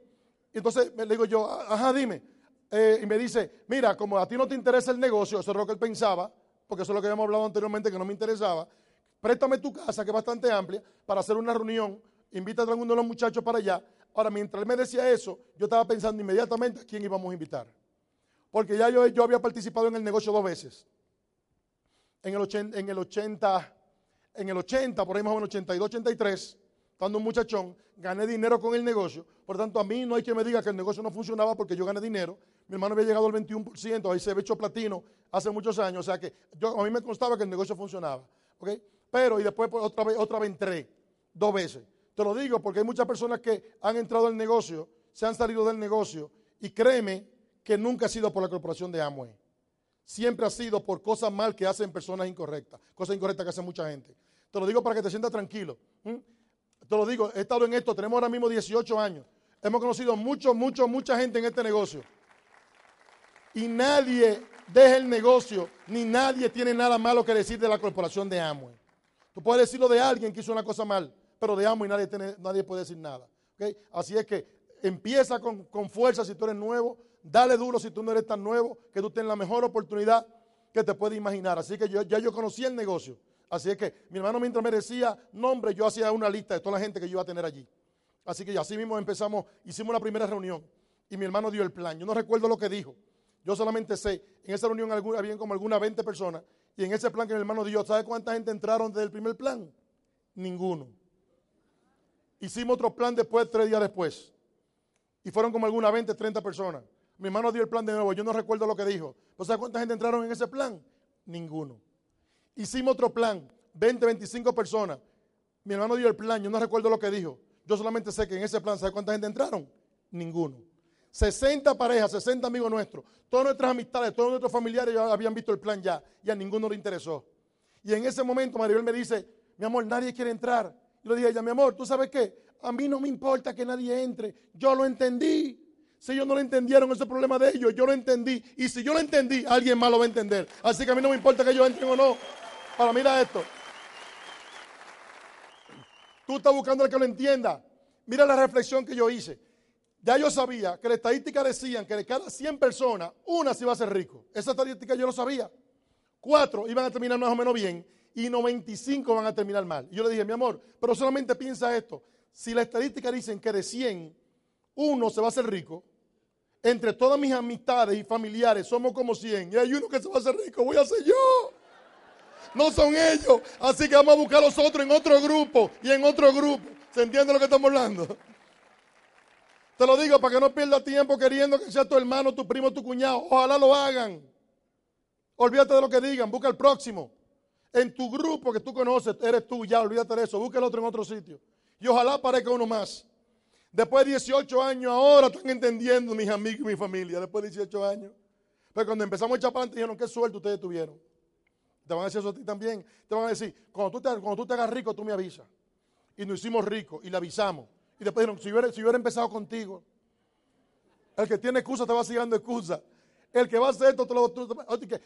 Entonces le digo yo, ajá, dime. Eh, y me dice, mira, como a ti no te interesa el negocio, eso es lo que él pensaba, porque eso es lo que habíamos hablado anteriormente que no me interesaba, préstame tu casa, que es bastante amplia, para hacer una reunión, invita a alguno de los muchachos para allá, Ahora, mientras él me decía eso, yo estaba pensando inmediatamente a quién íbamos a invitar. Porque ya yo, yo había participado en el negocio dos veces. En el 80, en el 80, en el 80 por ahí más o menos 82, 83, estando un muchachón, gané dinero con el negocio. Por tanto, a mí no hay que me diga que el negocio no funcionaba porque yo gané dinero. Mi hermano había llegado al 21%, ahí se había hecho platino hace muchos años. O sea que yo, a mí me constaba que el negocio funcionaba. Pero, y después pues, otra vez, otra vez entré, dos veces. Te lo digo porque hay muchas personas que han entrado al negocio, se han salido del negocio y créeme que nunca ha sido por la corporación de Amway. Siempre ha sido por cosas mal que hacen personas incorrectas, cosas incorrectas que hace mucha gente. Te lo digo para que te sientas tranquilo. Te lo digo, he estado en esto, tenemos ahora mismo 18 años. Hemos conocido mucho, mucho, mucha gente en este negocio. Y nadie deja el negocio, ni nadie tiene nada malo que decir de la corporación de Amway. Tú puedes decirlo de alguien que hizo una cosa mal, pero de amo y nadie, nadie puede decir nada. Así es que empieza con, fuerza si tú eres nuevo, dale duro si tú no eres tan nuevo, que tú tienes la mejor oportunidad que te puedes imaginar. Así que yo, ya yo conocía el negocio. Así es que mi hermano mientras me decía nombre, yo hacía una lista de toda la gente que yo iba a tener allí. Así que así mismo empezamos, hicimos la primera reunión y mi hermano dio el plan. Yo no recuerdo lo que dijo. Yo solamente sé, en esa reunión había como algunas 20 personas y en ese plan que mi hermano dio, ¿sabe cuánta gente entraron desde el primer plan? Ninguno. Hicimos otro plan después, tres días después. Y fueron como algunas 20, 30 personas. Mi hermano dio el plan de nuevo. Yo no recuerdo lo que dijo. ¿Sabes cuánta gente entraron en ese plan? Ninguno. Hicimos otro plan, 20, 25 personas. Mi hermano dio el plan. Yo no recuerdo lo que dijo. Yo solamente sé que en ese plan, ¿sabes cuánta gente entraron? Ninguno. 60 parejas, 60 amigos nuestros. Todas nuestras amistades, todos nuestros familiares ya habían visto el plan ya. Y a ninguno le interesó. Y en ese momento Maribel me dice, mi amor, nadie quiere entrar. Yo le dije a ella, mi amor, ¿tú sabes qué? A mí no me importa que nadie entre. Yo lo entendí. Si ellos no lo entendieron, ese problema de ellos. Yo lo entendí. Y si yo lo entendí, alguien más lo va a entender. Así que a mí no me importa que ellos entren o no. Ahora, mira esto. Tú estás buscando al que lo entienda. Mira la reflexión que yo hice. Ya yo sabía que la estadística decían que de cada 100 personas, una se iba a ser rico. Esa estadística yo lo sabía. Cuatro iban a terminar más o menos bien y 95 van a terminar mal. Yo le dije, mi amor, pero solamente piensa esto. Si la estadística dicen que de 100, uno se va a hacer rico, entre todas mis amistades y familiares somos como 100 y hay uno que se va a hacer rico, voy a ser yo. No son ellos. Así que vamos a buscar a los otros en otro grupo y en otro grupo. ¿Se entiende lo que estamos hablando? Te lo digo para que no pierda tiempo queriendo que sea tu hermano, tu primo, tu cuñado. Ojalá lo hagan. Olvídate de lo que digan, busca el próximo en tu grupo que tú conoces, eres tú, ya olvídate de eso, busca el otro en otro sitio. Y ojalá aparezca uno más. Después de 18 años, ahora están entendiendo mis amigos y mi familia, después de 18 años. Pero cuando empezamos a echar para dijeron, qué suerte ustedes tuvieron. Te van a decir eso a ti también. Te van a decir, cuando tú te, cuando tú te hagas rico, tú me avisas. Y nos hicimos ricos y le avisamos. Y después dijeron, si hubiera, si hubiera empezado contigo, el que tiene excusa te va siguiendo excusa. El que va a hacer esto, te lo,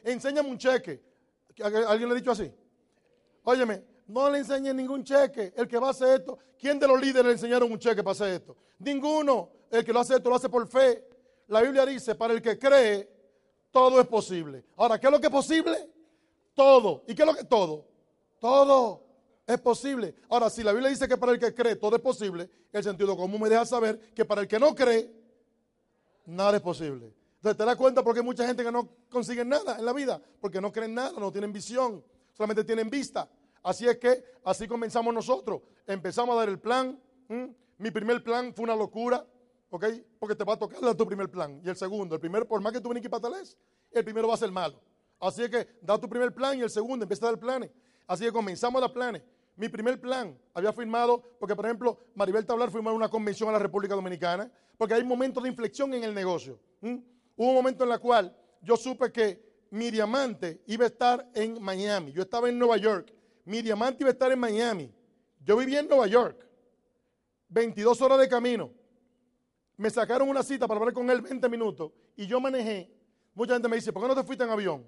enséñame un cheque. ¿Alguien le ha dicho así? Óyeme, no le enseñen ningún cheque. El que va a hacer esto, ¿quién de los líderes le enseñaron un cheque para hacer esto? Ninguno. El que lo hace esto lo hace por fe. La Biblia dice, para el que cree, todo es posible. Ahora, ¿qué es lo que es posible? Todo. ¿Y qué es lo que todo? Todo es posible. Ahora, si la Biblia dice que para el que cree todo es posible, el sentido común me deja saber que para el que no cree, nada es posible. Entonces te das cuenta porque hay mucha gente que no consigue nada en la vida, porque no creen nada, no tienen visión. solamente tienen vista. Así es que así comenzamos nosotros. Empezamos a dar el plan. Mi primer plan fue una locura, ¿ok? Porque te va a tocar dar tu primer plan. Y el segundo, el primero, por más que tú vengas patales, el primero va a ser malo. Así es que da tu primer plan y el segundo empieza a dar planes. Así que comenzamos a dar planes. Mi primer plan había firmado, porque por ejemplo, Maribel Tablar firmó una convención a la República Dominicana, porque hay momentos de inflexión en el negocio. Hubo un momento en el cual yo supe que mi diamante iba a estar en Miami. Yo estaba en Nueva York. Mi diamante iba a estar en Miami. Yo vivía en Nueva York. 22 horas de camino. Me sacaron una cita para hablar con él 20 minutos y yo manejé. Mucha gente me dice, ¿por qué no te fuiste en avión?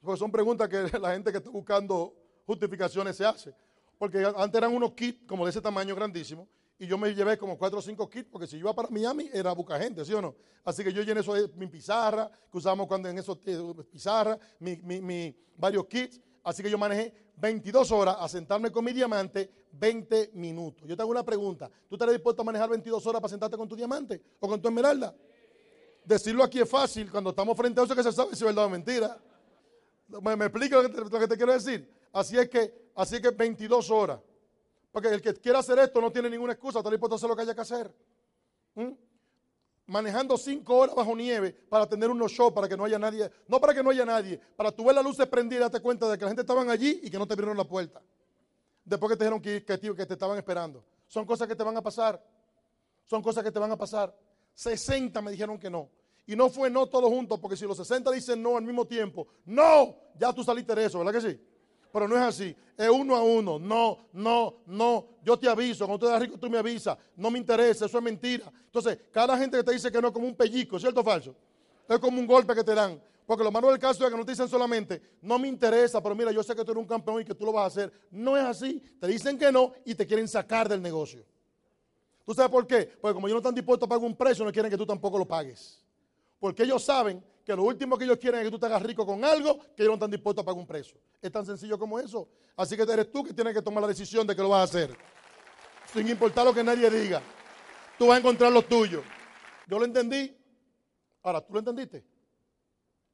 Porque son preguntas que la gente que está buscando justificaciones se hace. Porque antes eran unos kits como de ese tamaño grandísimo y yo me llevé como cuatro o cinco kits, porque si iba para Miami era buscar gente, ¿sí o no? Así que yo llené eso de mi pizarra, que usábamos cuando en esos eh, pizarras, mi, varios kits. Así que yo manejé 22 horas a sentarme con mi diamante 20 minutos. Yo te hago una pregunta. ¿Tú estarías dispuesto a manejar 22 horas para sentarte con tu diamante o con tu esmeralda? Decirlo aquí es fácil cuando estamos frente a eso que se sabe si es verdad o mentira. ¿Me, me explico lo que, lo que te quiero decir? Así es que, así es que 22 horas. Porque el que quiera hacer esto no tiene ninguna excusa, está dispuesto a hacer lo que haya que hacer. ¿Mm? Manejando cinco horas bajo nieve para tener unos shows, para que no haya nadie, no para que no haya nadie, para tu ver las luces prendidas y darte cuenta de que la gente estaban allí y que no te abrieron la puerta. Después que te dijeron que, que, que te estaban esperando. Son cosas que te van a pasar. Son cosas que te van a pasar. 60 me dijeron que no. Y no fue no todos juntos, porque si los 60 dicen no al mismo tiempo, no, ya tú saliste de eso, ¿verdad que sí? Pero no es así. Es uno a uno. No, no, no. Yo te aviso. Cuando tú eres rico, tú me avisas. No me interesa. Eso es mentira. Entonces, cada gente que te dice que no es como un pellizco, ¿cierto o falso? Es como un golpe que te dan. Porque lo malo del caso es que no te dicen solamente, no me interesa, pero mira, yo sé que tú eres un campeón y que tú lo vas a hacer. No es así. Te dicen que no y te quieren sacar del negocio. ¿Tú sabes por qué? Porque como ellos no están dispuestos a pagar un precio, no quieren que tú tampoco lo pagues. Porque ellos saben que lo último que ellos quieren es que tú te hagas rico con algo que ellos no están dispuestos a pagar un precio. Es tan sencillo como eso. Así que eres tú que tienes que tomar la decisión de que lo vas a hacer. Sin importar lo que nadie diga. Tú vas a encontrar lo tuyo. Yo lo entendí. Ahora, ¿tú lo entendiste?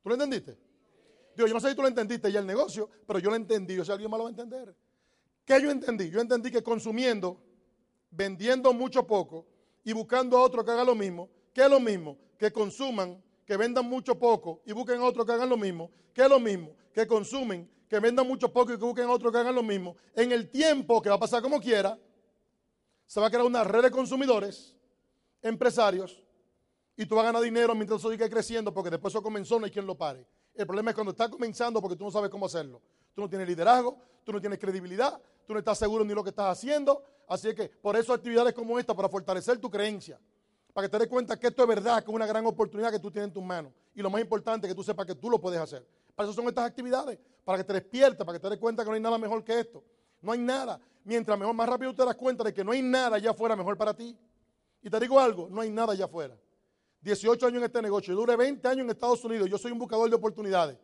¿Tú lo entendiste? Digo, yo no sé si tú lo entendiste ya el negocio, pero yo lo entendí. O sea, alguien más lo va a entender. ¿Qué yo entendí? Yo entendí que consumiendo, vendiendo mucho poco y buscando a otro que haga lo mismo, ¿qué es lo mismo? Que consuman que vendan mucho poco y busquen a otros que hagan lo mismo, que es lo mismo, que consumen, que vendan mucho poco y que busquen a otros que hagan lo mismo, en el tiempo que va a pasar como quiera, se va a crear una red de consumidores, empresarios, y tú vas a ganar dinero mientras eso sigue creciendo, porque después eso comenzó, no hay quien lo pare. El problema es cuando está comenzando porque tú no sabes cómo hacerlo. Tú no tienes liderazgo, tú no tienes credibilidad, tú no estás seguro ni lo que estás haciendo. Así que por eso actividades como esta, para fortalecer tu creencia, para que te des cuenta que esto es verdad, que es una gran oportunidad que tú tienes en tus manos. Y lo más importante, que tú sepas que tú lo puedes hacer. Para eso son estas actividades, para que te despiertes, para que te des cuenta que no hay nada mejor que esto. No hay nada. Mientras mejor, más rápido te das cuenta de que no hay nada allá afuera mejor para ti. Y te digo algo, no hay nada allá afuera. 18 años en este negocio, yo duré 20 años en Estados Unidos, yo soy un buscador de oportunidades.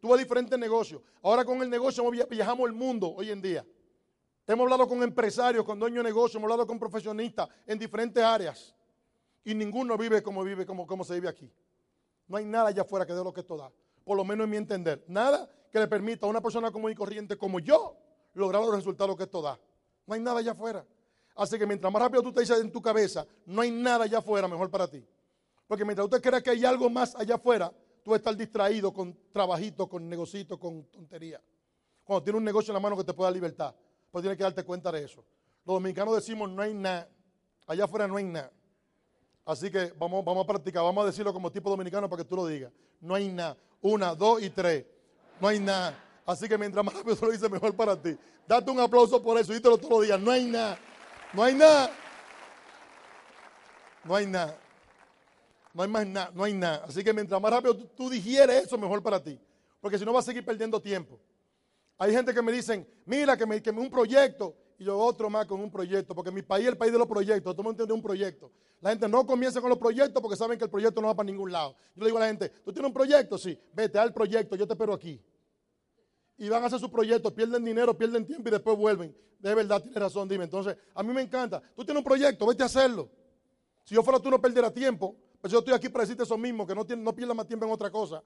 Tuve diferentes negocios. Ahora con el negocio viajamos el mundo hoy en día. Hemos hablado con empresarios, con dueños de negocios, hemos hablado con profesionistas en diferentes áreas. Y ninguno vive como vive, como, como se vive aquí. No hay nada allá afuera que dé lo que esto da. Por lo menos en mi entender. Nada que le permita a una persona común y corriente como yo lograr los resultados que esto da. No hay nada allá afuera. Así que mientras más rápido tú te dices en tu cabeza, no hay nada allá afuera mejor para ti. Porque mientras usted crea que hay algo más allá afuera, tú vas a estar distraído con trabajito, con negocito, con tontería. Cuando tiene un negocio en la mano que te pueda dar libertad, pues tienes que darte cuenta de eso. Los dominicanos decimos, no hay nada. Allá afuera no hay nada. Así que vamos, vamos a practicar, vamos a decirlo como tipo dominicano para que tú lo digas. No hay nada. Una, dos y tres. No hay nada. Así que mientras más rápido tú lo dices, mejor para ti. Date un aplauso por eso, dítelo todos los días. No hay nada. No hay nada. No hay nada. No hay más nada. No hay nada. Así que mientras más rápido tú, digieres eso, mejor para ti. Porque si no vas a seguir perdiendo tiempo. Hay gente que me dicen, mira, que me, que un proyecto y yo otro más con un proyecto, porque mi país es el país de los proyectos, todo el mundo tiene un proyecto. La gente no comienza con los proyectos porque saben que el proyecto no va para ningún lado. Yo le digo a la gente, ¿tú tienes un proyecto? Sí, vete al proyecto, yo te espero aquí. Y van a hacer su proyecto, pierden dinero, pierden tiempo y después vuelven. De verdad, tienes razón, dime. Entonces, a mí me encanta. Tú tienes un proyecto, vete a hacerlo. Si yo fuera tú no perdiera tiempo, pues yo estoy aquí para decirte eso mismo, que no, no pierdas más tiempo en otra cosa.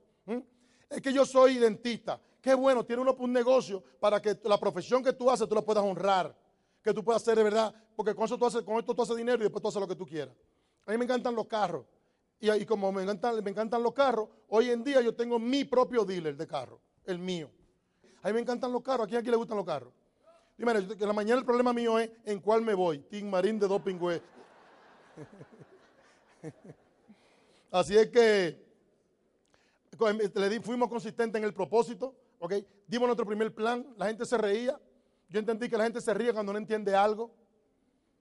Es que yo soy dentista. Qué bueno, tiene uno un negocio para que la profesión que tú haces tú la puedas honrar, que tú puedas hacer de verdad, porque con, eso tú haces, con esto tú haces dinero y después tú haces lo que tú quieras. A mí me encantan los carros. Y, como me encantan, me encantan los carros, hoy en día yo tengo mi propio dealer de carro, el mío. A mí me encantan los carros. ¿A quién aquí le gustan los carros? Dime, que la mañana el problema mío es en cuál me voy. Team Marín de Doping Así es que fuimos consistentes en el propósito, ¿ok? Dimos nuestro primer plan, la gente se reía. Yo entendí que la gente se ríe cuando no entiende algo.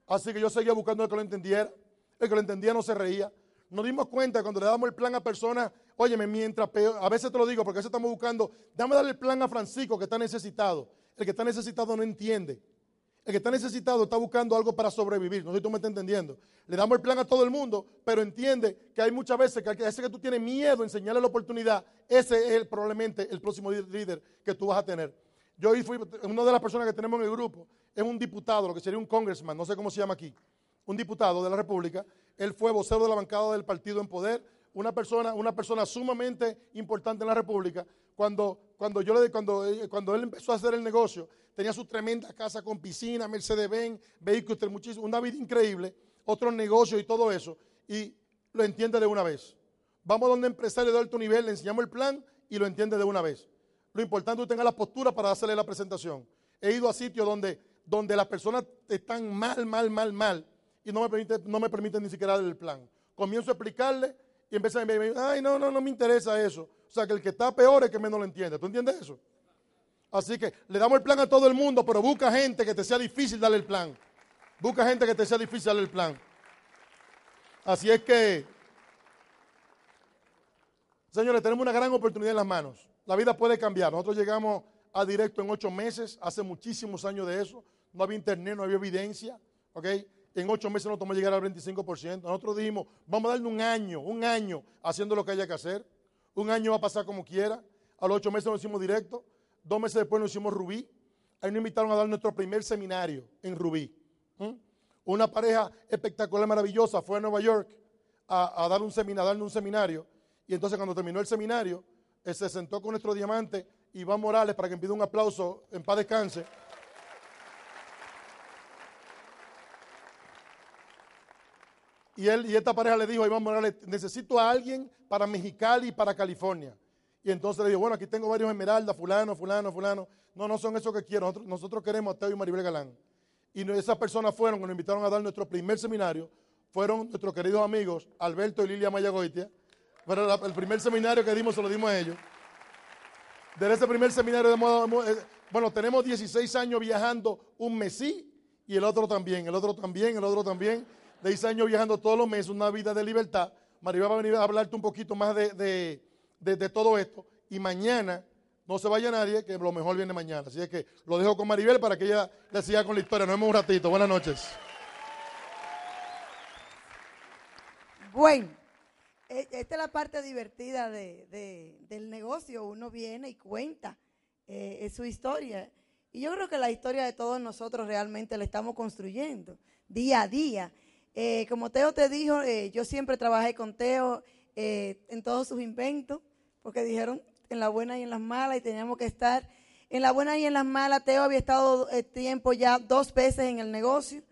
Así que yo seguía buscando el que lo entendiera. El que lo entendía no se reía. Nos dimos cuenta cuando le damos el plan a personas, óyeme, mientras a veces te lo digo porque a veces estamos buscando, dame el plan a Francisco que está necesitado. El que está necesitado no entiende. El que está necesitado está buscando algo para sobrevivir. No sé si tú me estás entendiendo. Le damos el plan a todo el mundo, pero entiende que hay muchas veces que ese que tú tienes miedo enseñarle la oportunidad, ese es probablemente el próximo líder que tú vas a tener. Yo hoy fui, una de las personas que tenemos en el grupo es un diputado, lo que sería un congressman, no sé cómo se llama aquí, un diputado de la República. Él fue vocero de la bancada del partido en poder, una persona, una persona sumamente importante en la República. Cuando, cuando, yo le, cuando, eh, cuando él empezó a hacer el negocio, tenía su tremenda casa con piscina, Mercedes-Benz, vehículos, muchísimo, una vida increíble, otros negocios y todo eso, y lo entiende de una vez. Vamos a donde empresario de alto nivel, le enseñamos el plan y lo entiende de una vez. Lo importante es que tenga la postura para hacerle la presentación. He ido a sitios donde, donde las personas están mal, mal, mal, mal, y no me, permite, no me permiten ni siquiera darle el plan. Comienzo a explicarle y empieza a decir, ay, no, no, no me interesa eso. O sea, que el que está peor es que menos lo entiende. ¿Tú entiendes eso? Así que le damos el plan a todo el mundo, pero busca gente que te sea difícil darle el plan. Busca gente que te sea difícil darle el plan. Así es que, señores, tenemos una gran oportunidad en las manos. La vida puede cambiar. Nosotros llegamos a directo en ocho meses, hace muchísimos años de eso. No había internet, no había evidencia. ¿ok? En ocho meses nos tomó llegar al 25%. Nosotros dijimos, vamos a darle un año, un año haciendo lo que haya que hacer. Un año va a pasar como quiera. A los ocho meses nos hicimos directo. Dos meses después nos hicimos Rubí. Ahí nos invitaron a dar nuestro primer seminario en Rubí. Una pareja espectacular, maravillosa, fue a Nueva York a, dar seminario, darle un seminario. Y entonces cuando terminó el seminario, se sentó con nuestro diamante, Iván Morales, para que pida un aplauso en paz descanse. Y, él, y esta pareja le dijo a Iván Morales, necesito a alguien para Mexicali y para California. Y entonces le dijo, bueno, aquí tengo varios esmeraldas, fulano, fulano, fulano. No, no son esos que quiero. Nosotros, queremos a Teo y Maribel Galán. Y esas personas fueron, nos invitaron a dar nuestro primer seminario, fueron nuestros queridos amigos Alberto y Lilia Mayagoitia. Pero el primer seminario que dimos se lo dimos a ellos. De ese primer seminario, eh, bueno, tenemos 16 años viajando, un mes sí y el otro también, el otro también, el otro también. 16 años viajando todos los meses, una vida de libertad. Maribel va a venir a hablarte un poquito más de de, todo esto. Y mañana no se vaya nadie, que lo mejor viene mañana. Así es que lo dejo con Maribel para que ella le siga con la historia. Nos vemos un ratito. Buenas noches. Bueno, esta es la parte divertida del negocio. Uno viene y cuenta eh, su historia. Y yo creo que la historia de todos nosotros realmente la estamos construyendo día a día. Eh, como Teo te dijo, eh, yo siempre trabajé con Teo en todos sus inventos porque dijeron en la buena y en las malas y teníamos que estar en la buena y en las malas. Teo había estado eh, tiempo ya dos veces en el negocio.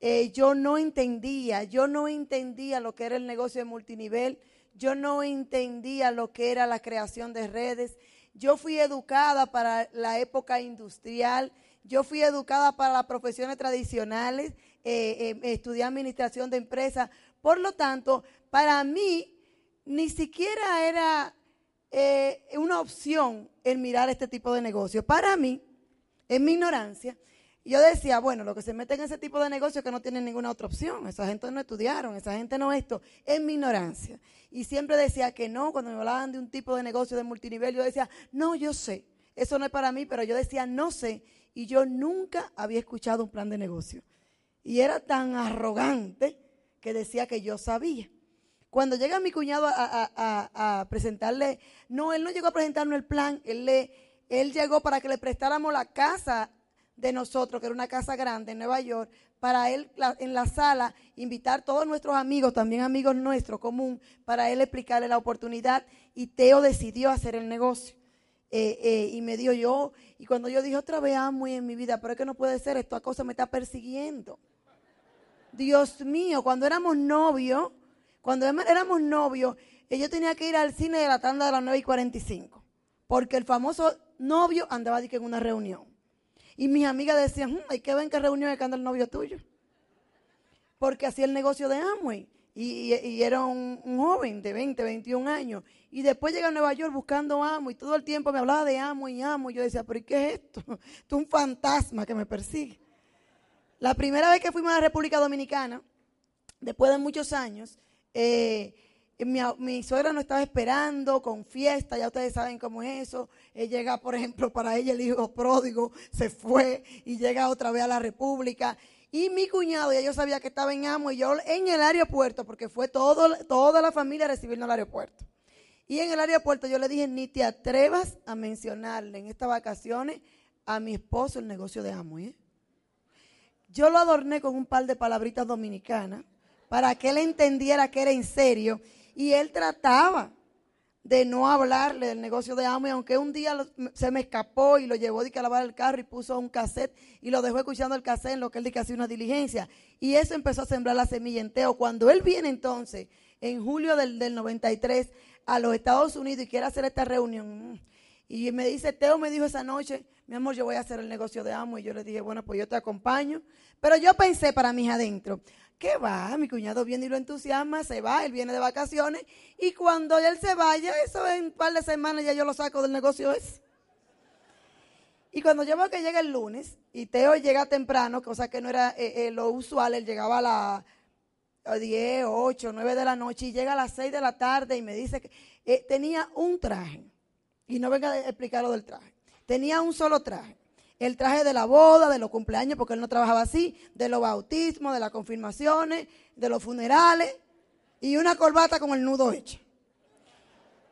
Eh, yo no entendía, yo no entendía lo que era el negocio de multinivel, yo no entendía lo que era la creación de redes. Yo fui educada para la época industrial, yo fui educada para las profesiones tradicionales, eh, estudié administración de empresas. Por lo tanto, para mí ni siquiera era eh, una opción el mirar este tipo de negocio. Para mí, en mi ignorancia, yo decía, bueno, lo que se mete en ese tipo de negocio es que no tienen ninguna otra opción. Esa gente no estudiaron, esa gente no esto. En mi ignorancia. Y siempre decía que no, cuando me hablaban de un tipo de negocio de multinivel, yo decía, no, yo sé. Eso no es para mí, pero yo decía, no sé. Y yo nunca había escuchado un plan de negocio. Y era tan arrogante que decía que yo sabía. Cuando llega mi cuñado a, presentarle, no, él no llegó a presentarnos el plan, él, le, él llegó para que le prestáramos la casa de nosotros, que era una casa grande en Nueva York, para él en la sala invitar todos nuestros amigos, también amigos nuestros común, para él explicarle la oportunidad y Teo decidió hacer el negocio. eh, eh, y me dio yo, y cuando yo dije otra vez amo en mi vida, pero es que no puede ser, esta cosa me está persiguiendo. Dios mío, cuando éramos novios, cuando éramos novios, yo tenía que ir al cine de la tanda de las 9 y 45, porque el famoso novio andaba en una reunión. Y mis amigas decían, hmm, hay que ver en qué reunión que anda el novio tuyo. Porque hacía el negocio de Amway. Y, era un, joven de 20, 21 años. Y después llega a Nueva York buscando amo y todo el tiempo me hablaba de amo y amo. Y yo decía, pero ¿y qué es esto? Esto es un fantasma que me persigue. La primera vez que fuimos a la República Dominicana, después de muchos años, eh, mi, suegra nos estaba esperando con fiesta, ya ustedes saben cómo es eso. Él llega, por ejemplo, para ella el hijo pródigo se fue y llega otra vez a la República. Y mi cuñado, ya yo sabía que estaba en Amo y yo en el aeropuerto, porque fue toda la familia a recibirnos al aeropuerto. Y en el aeropuerto yo le dije, ni te atrevas a mencionarle en estas vacaciones a mi esposo el negocio de Amo. ¿eh? Yo lo adorné con un par de palabritas dominicanas para que él entendiera que era en serio. Y él trataba de no hablarle del negocio de Amo, y aunque un día se me escapó y lo llevó de que a lavar el carro y puso un cassette y lo dejó escuchando el cassette en lo que él dice que hacía una diligencia. Y eso empezó a sembrar la semilla en Teo. Cuando él viene entonces, en julio del, del 93, a los Estados Unidos y quiere hacer esta reunión, y me dice, Teo me dijo esa noche, mi amor, yo voy a hacer el negocio de Amo. Y yo le dije, bueno, pues yo te acompaño. Pero yo pensé para mí adentro, ¿Qué va? Mi cuñado viene y lo entusiasma, se va, él viene de vacaciones y cuando él se vaya, eso en un par de semanas ya yo lo saco del negocio. Y cuando yo veo que llega el lunes y Teo llega temprano, cosa que no era eh, eh, lo usual, él llegaba a las 10, 8, 9 de la noche y llega a las 6 de la tarde y me dice que eh, tenía un traje. Y no venga a explicar lo del traje. Tenía un solo traje el traje de la boda, de los cumpleaños, porque él no trabajaba así, de los bautismos, de las confirmaciones, de los funerales, y una corbata con el nudo hecho.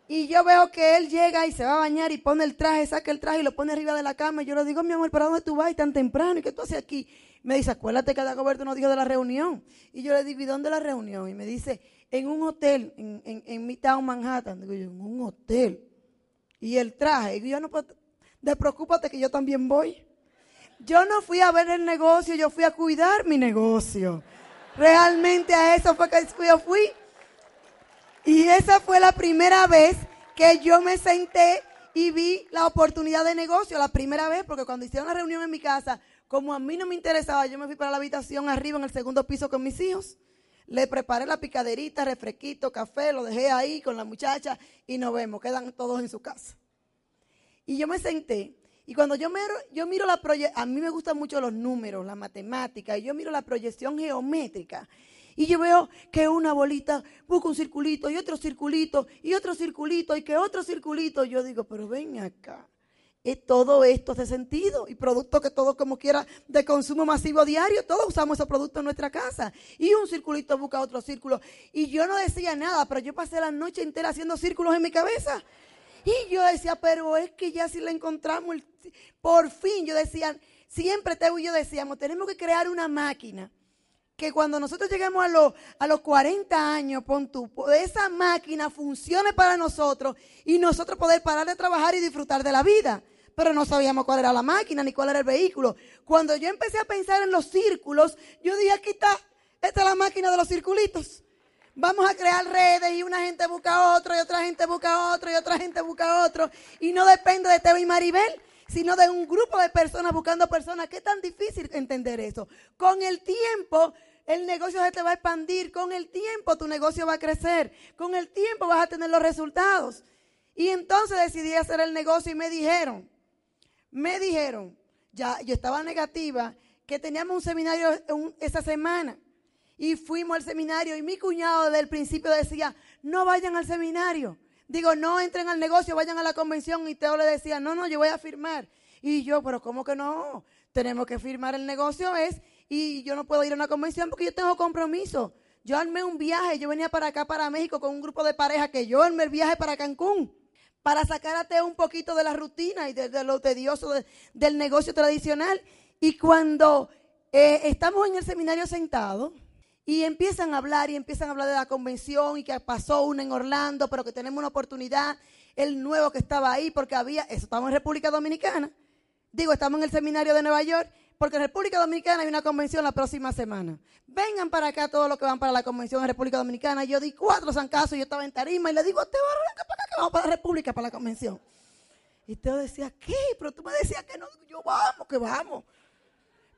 Y yo veo que él llega y se va a bañar y pone el traje, saca el traje y lo pone arriba de la cama. Y yo le digo, mi amor, ¿para dónde tú vas tan temprano? ¿Y qué tú haces aquí? Me dice, acuérdate que Dagoberto nos dijo de la reunión. Y yo le digo, ¿y dónde la reunión? Y me dice, en un hotel, en, en, en Midtown Manhattan. Digo yo, en un hotel. Y el traje. Y yo no puedo, despreocúpate que yo también voy. Yo no fui a ver el negocio, yo fui a cuidar mi negocio. Realmente a eso fue que yo fui. Y esa fue la primera vez que yo me senté y vi la oportunidad de negocio. La primera vez, porque cuando hicieron la reunión en mi casa, como a mí no me interesaba, yo me fui para la habitación arriba en el segundo piso con mis hijos. Le preparé la picaderita, refresquito, café, lo dejé ahí con la muchacha y nos vemos, quedan todos en su casa. Y yo me senté y cuando yo miro, yo miro la proyección, a mí me gustan mucho los números, la matemática, y yo miro la proyección geométrica. Y yo veo que una bolita busca un circulito y otro circulito y otro circulito y que otro circulito. Yo digo, pero ven acá. Es todo esto hace sentido y productos que todos como quiera de consumo masivo diario, todos usamos esos productos en nuestra casa. Y un circulito busca otro círculo. Y yo no decía nada, pero yo pasé la noche entera haciendo círculos en mi cabeza. Y yo decía, pero es que ya si la encontramos, por fin, yo decía, siempre te y yo decíamos, tenemos que crear una máquina que cuando nosotros lleguemos a, los, a los 40 años, pon tú, esa máquina funcione para nosotros y nosotros poder parar de trabajar y disfrutar de la vida. Pero no sabíamos cuál era la máquina ni cuál era el vehículo. Cuando yo empecé a pensar en los círculos, yo dije, aquí está, esta es la máquina de los circulitos. Vamos a crear redes y una gente busca otro y otra gente busca otro y otra gente busca otro. Y no depende de Teo y Maribel, sino de un grupo de personas buscando personas. ¿Qué tan difícil entender eso? Con el tiempo el negocio se te va a expandir, con el tiempo tu negocio va a crecer, con el tiempo vas a tener los resultados. Y entonces decidí hacer el negocio y me dijeron, me dijeron, ya yo estaba negativa, que teníamos un seminario esa semana y fuimos al seminario y mi cuñado desde el principio decía, no vayan al seminario. Digo, no entren al negocio, vayan a la convención. Y Teo le decía, no, no, yo voy a firmar. Y yo, pero ¿cómo que no? Tenemos que firmar el negocio es y yo no puedo ir a una convención porque yo tengo compromiso. Yo armé un viaje, yo venía para acá, para México, con un grupo de pareja que yo armé el viaje para Cancún, para sacar a Teo un poquito de la rutina y de, lo tedioso del negocio tradicional. Y cuando eh, estamos en el seminario sentados, Y empiezan a hablar y empiezan a hablar de la convención y que pasó una en Orlando, pero que tenemos una oportunidad, el nuevo que estaba ahí, porque había, eso estamos en República Dominicana. Digo, estamos en el seminario de Nueva York, porque en República Dominicana hay una convención la próxima semana. Vengan para acá todos los que van para la convención en República Dominicana. Yo di cuatro zancazos yo estaba en tarima y le digo, te arranca para acá que vamos para la República, para la convención. Y Teo decía, ¿qué? Pero tú me decías que no. Yo, vamos, que vamos.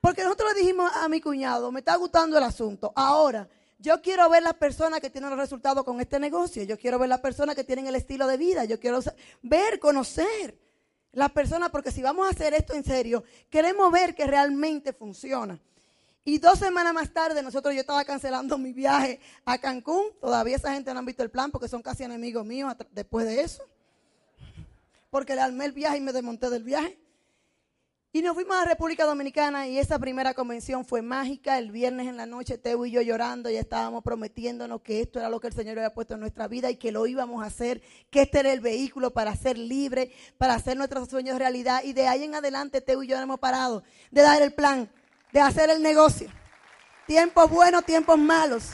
Porque nosotros le dijimos a mi cuñado, me está gustando el asunto. Ahora, yo quiero ver las personas que tienen los resultados con este negocio. Yo quiero ver las personas que tienen el estilo de vida. Yo quiero ver, conocer las personas, porque si vamos a hacer esto en serio, queremos ver que realmente funciona. Y dos semanas más tarde, nosotros yo estaba cancelando mi viaje a Cancún. Todavía esa gente no han visto el plan porque son casi enemigos míos después de eso. Porque le armé el viaje y me desmonté del viaje. Y nos fuimos a la República Dominicana y esa primera convención fue mágica. El viernes en la noche, Teo y yo llorando, ya estábamos prometiéndonos que esto era lo que el Señor había puesto en nuestra vida y que lo íbamos a hacer, que este era el vehículo para ser libre, para hacer nuestros sueños realidad. Y de ahí en adelante, Teo y yo hemos parado de dar el plan, de hacer el negocio. Tiempos buenos, tiempos malos.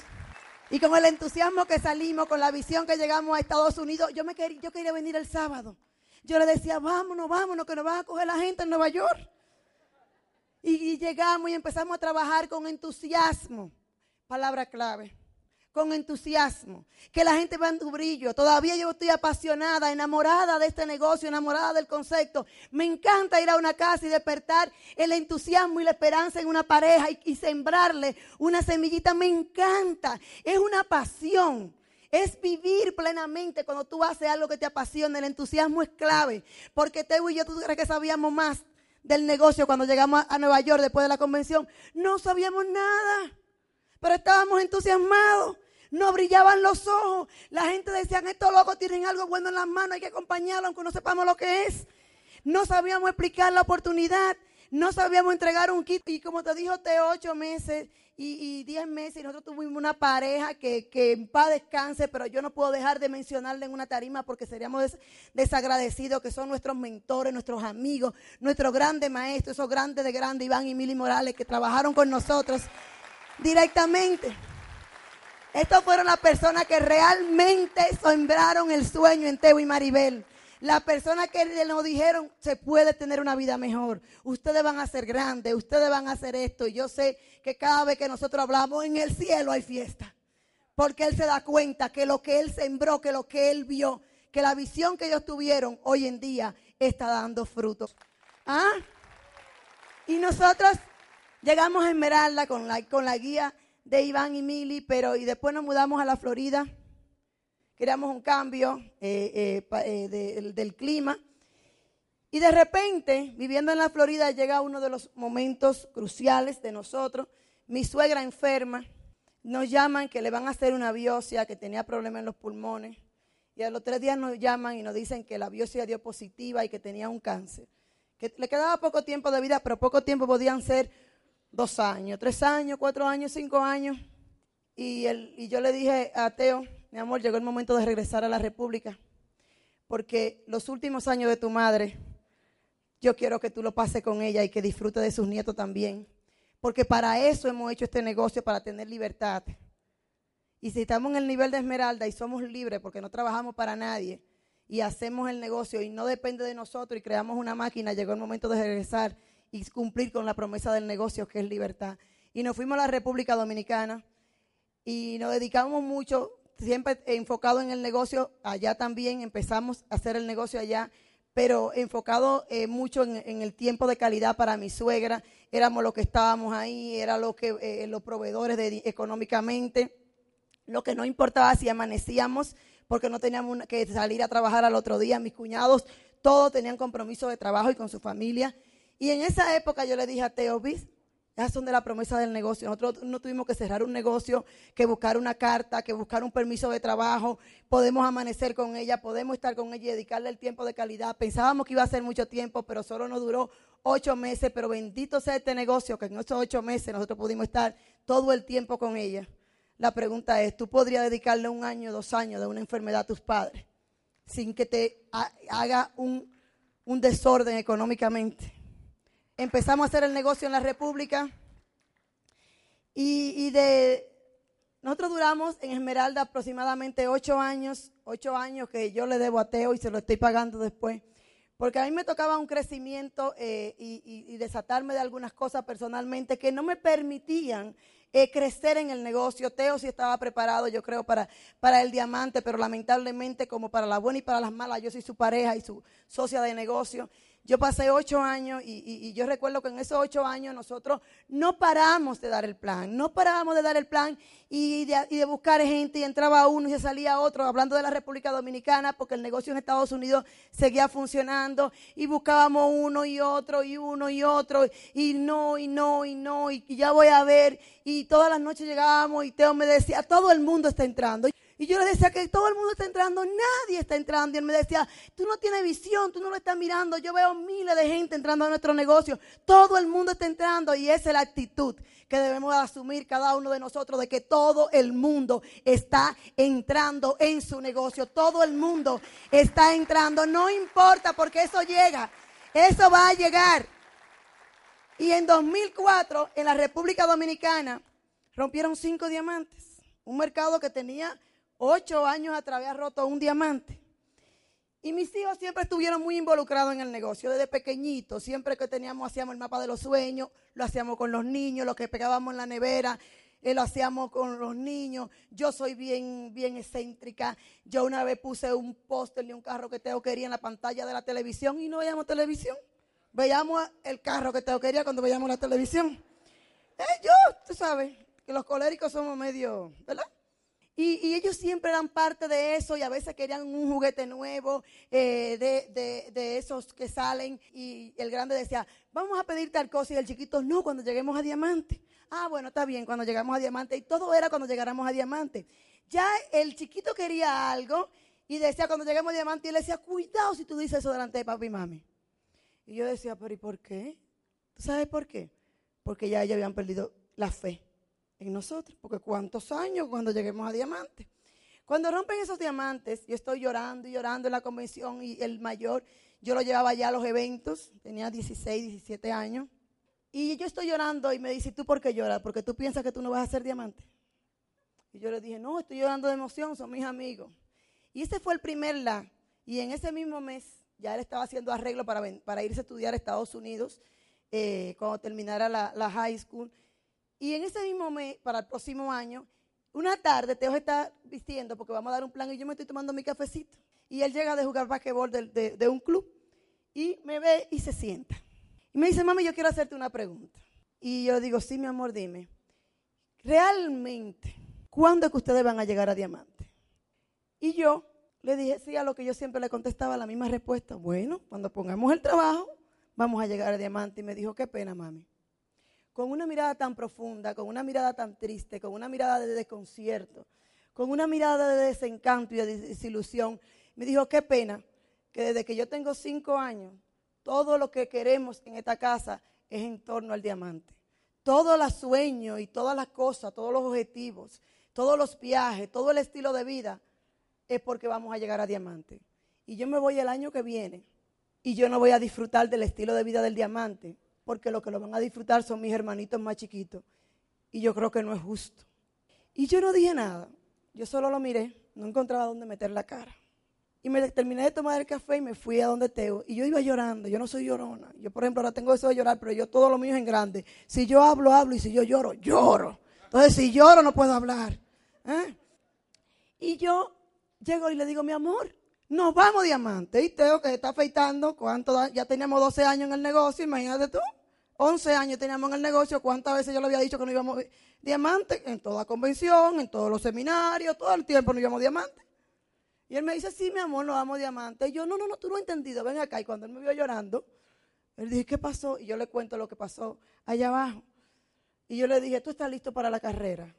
Y con el entusiasmo que salimos, con la visión que llegamos a Estados Unidos, yo, me quería, yo quería venir el sábado. Yo le decía, vámonos, vámonos, que nos va a coger la gente en Nueva York. Y, llegamos y empezamos a trabajar con entusiasmo. Palabra clave. Con entusiasmo. Que la gente va en tu brillo. Todavía yo estoy apasionada, enamorada de este negocio, enamorada del concepto. Me encanta ir a una casa y despertar el entusiasmo y la esperanza en una pareja y sembrarle una semillita. Me encanta. Es una pasión. Es vivir plenamente cuando tú haces algo que te apasiona. El entusiasmo es clave. Porque Teo y yo, ¿tú crees que sabíamos más del negocio cuando llegamos a Nueva York después de la convención? No sabíamos nada. Pero estábamos entusiasmados. No brillaban los ojos. La gente decía, estos locos tienen algo bueno en las manos, hay que acompañarlo aunque no sepamos lo que es. No sabíamos explicar la oportunidad. No sabíamos entregar un kit. Y como te dijo, te ocho meses y, diez meses. Y nosotros tuvimos una pareja que, en paz descanse, pero yo no puedo dejar de mencionarle en una tarima porque seríamos desagradecidos, que son nuestros mentores, nuestros amigos, nuestros grandes maestros, esos grandes de grande, Iván y Mili Morales, que trabajaron con nosotros directamente. Estos fueron las personas que realmente sembraron el sueño en Teo y Maribel. Las personas que nos dijeron, se puede tener una vida mejor. Ustedes van a ser grandes, ustedes van a hacer esto. Y yo sé que cada vez que nosotros hablamos en el cielo hay fiesta. Porque Él se da cuenta que lo que Él sembró, que lo que Él vio, que la visión que ellos tuvieron hoy en día está dando frutos. ¿Ah? Y nosotros llegamos a Esmeralda con la, con la guía de Iván y Mili, pero y después nos mudamos a la Florida queríamos un cambio eh, eh, eh, del clima. Y de repente, viviendo en la Florida, llega uno de los momentos cruciales de nosotros. Mi suegra enferma, nos llaman que le van a hacer una biopsia, que tenía problemas en los pulmones. Y a los tres días nos llaman y nos dicen que la biopsia dio positiva y que tenía un cáncer. Que le quedaba poco tiempo de vida, pero poco tiempo podían ser dos años, tres años, cuatro años, cinco años. Y, y yo le dije a Teo, mi amor, llegó el momento de regresar a la República, porque los últimos años de tu madre, yo quiero que tú lo pases con ella y que disfrute de sus nietos también, porque para eso hemos hecho este negocio, para tener libertad. Y si estamos en el nivel de Esmeralda y somos libres porque no trabajamos para nadie y hacemos el negocio y no depende de nosotros y creamos una máquina, llegó el momento de regresar y cumplir con la promesa del negocio que es libertad. Y nos fuimos a la República Dominicana y nos dedicamos mucho siempre enfocado en el negocio, allá también empezamos a hacer el negocio allá, pero enfocado eh, mucho en, el tiempo de calidad para mi suegra, éramos los que estábamos ahí, era lo que eh, los proveedores económicamente, lo que no importaba si amanecíamos, porque no teníamos que salir a trabajar al otro día, mis cuñados, todos tenían compromiso de trabajo y con su familia. Y en esa época yo le dije a Teo, esas son de la promesa del negocio. Nosotros no tuvimos que cerrar un negocio, que buscar una carta, que buscar un permiso de trabajo. Podemos amanecer con ella, podemos estar con ella y dedicarle el tiempo de calidad. Pensábamos que iba a ser mucho tiempo, pero solo nos duró ocho meses. Pero bendito sea este negocio, que en esos ocho meses nosotros pudimos estar todo el tiempo con ella. La pregunta es, ¿tú podrías dedicarle un año, dos años de una enfermedad a tus padres sin que te haga un, un desorden económicamente? Empezamos a hacer el negocio en la República y, de nosotros duramos en Esmeralda aproximadamente ocho años, ocho años que yo le debo a Teo y se lo estoy pagando después. Porque a mí me tocaba un crecimiento eh, y, desatarme de algunas cosas personalmente que no me permitían eh, crecer en el negocio. Teo sí estaba preparado, yo creo, para, para el diamante, pero lamentablemente como para la buena y para las malas, yo soy su pareja y su socia de negocio. Yo pasé ocho años y, yo recuerdo que en esos ocho años nosotros no paramos de dar el plan, no parábamos de dar el plan y de, buscar gente y entraba uno y se salía otro, hablando de la República Dominicana, porque el negocio en Estados Unidos seguía funcionando y buscábamos uno y otro y uno y otro y no y no y no y ya voy a ver y todas las noches llegábamos y Teo me decía, todo el mundo está entrando. Y yo le decía que todo el mundo está entrando, nadie está entrando. Y él me decía, tú no tienes visión, tú no lo estás mirando. Yo veo miles de gente entrando a nuestro negocio. Todo el mundo está entrando y esa es la actitud que debemos asumir cada uno de nosotros de que todo el mundo está entrando en su negocio. Todo el mundo está entrando. No importa porque eso llega. Eso va a llegar. Y en 2004, en la República Dominicana, rompieron cinco diamantes. Un mercado que tenía ocho años atrás había roto un diamante. Y mis hijos siempre estuvieron muy involucrados en el negocio, desde pequeñitos. Siempre que teníamos, hacíamos el mapa de los sueños, lo hacíamos con los niños, lo que pegábamos en la nevera, eh, lo hacíamos con los niños. Yo soy bien, bien excéntrica. Yo una vez puse un póster de un carro que Teo quería en la pantalla de la televisión y no veíamos televisión. Veíamos el carro que Teo quería cuando veíamos la televisión. Eh, yo, tú sabes, que los coléricos somos medio, ¿verdad? Y, ellos siempre eran parte de eso y a veces querían un juguete nuevo eh, de, esos que salen y el grande decía, vamos a pedir tal cosa y el chiquito, no, cuando lleguemos a diamante. Ah, bueno, está bien, cuando llegamos a diamante y todo era cuando llegáramos a diamante. Ya el chiquito quería algo y decía cuando lleguemos a diamante y él decía, cuidado si tú dices eso delante de papi y mami. Y yo decía, pero ¿y por qué? ¿Tú sabes por qué? Porque ya ellos habían perdido la fe en nosotros, porque cuántos años cuando lleguemos a diamante. Cuando rompen esos diamantes, yo estoy llorando y llorando en la convención y el mayor, yo lo llevaba ya a los eventos, tenía 16, 17 años, y yo estoy llorando y me dice, ¿tú por qué lloras? Porque tú piensas que tú no vas a ser diamante. Y yo le dije, no, estoy llorando de emoción, son mis amigos. Y ese fue el primer la. Y en ese mismo mes, ya él estaba haciendo arreglo para, para irse a estudiar a Estados Unidos eh, cuando terminara la high school. Y en ese mismo mes, para el próximo año, una tarde Teo está vistiendo porque vamos a dar un plan y yo me estoy tomando mi cafecito. Y él llega de jugar basquetbol de, de, un club y me ve y se sienta. Y me dice, mami, yo quiero hacerte una pregunta. Y yo digo, sí, mi amor, dime. Realmente, ¿cuándo es que ustedes van a llegar a diamante? Y yo le dije, sí, a lo que yo siempre le contestaba la misma respuesta. Bueno, cuando pongamos el trabajo, vamos a llegar a diamante. Y me dijo, qué pena, mami con una mirada tan profunda, con una mirada tan triste, con una mirada de desconcierto, con una mirada de desencanto y de desilusión, me dijo, qué pena que desde que yo tengo cinco años, todo lo que queremos en esta casa es en torno al diamante. Todo los sueños y todas las cosas, todos los objetivos, todos los viajes, todo el estilo de vida es porque vamos a llegar a diamante. Y yo me voy el año que viene y yo no voy a disfrutar del estilo de vida del diamante porque lo que lo van a disfrutar son mis hermanitos más chiquitos. Y yo creo que no es justo. Y yo no dije nada. Yo solo lo miré, no encontraba dónde meter la cara. Y me terminé de tomar el café y me fui a donde Teo. Y yo iba llorando, yo no soy llorona. Yo, por ejemplo, ahora tengo eso de llorar, pero yo todo lo mío es en grande. Si yo hablo, hablo. Y si yo lloro, lloro. Entonces, si lloro, no puedo hablar. ¿eh? Y yo llego y le digo, mi amor, nos vamos diamante. Y Teo que está afeitando, ¿cuánto ya teníamos 12 años en el negocio, imagínate tú. 11 años teníamos en el negocio, ¿cuántas veces yo le había dicho que no íbamos diamante? En toda convención, en todos los seminarios, todo el tiempo no íbamos diamante. Y él me dice, sí, mi amor, nos vamos diamante. Y yo, no, no, no, tú no has entendido, ven acá. Y cuando él me vio llorando, él dije, ¿qué pasó? Y yo le cuento lo que pasó allá abajo. Y yo le dije, tú estás listo para la carrera.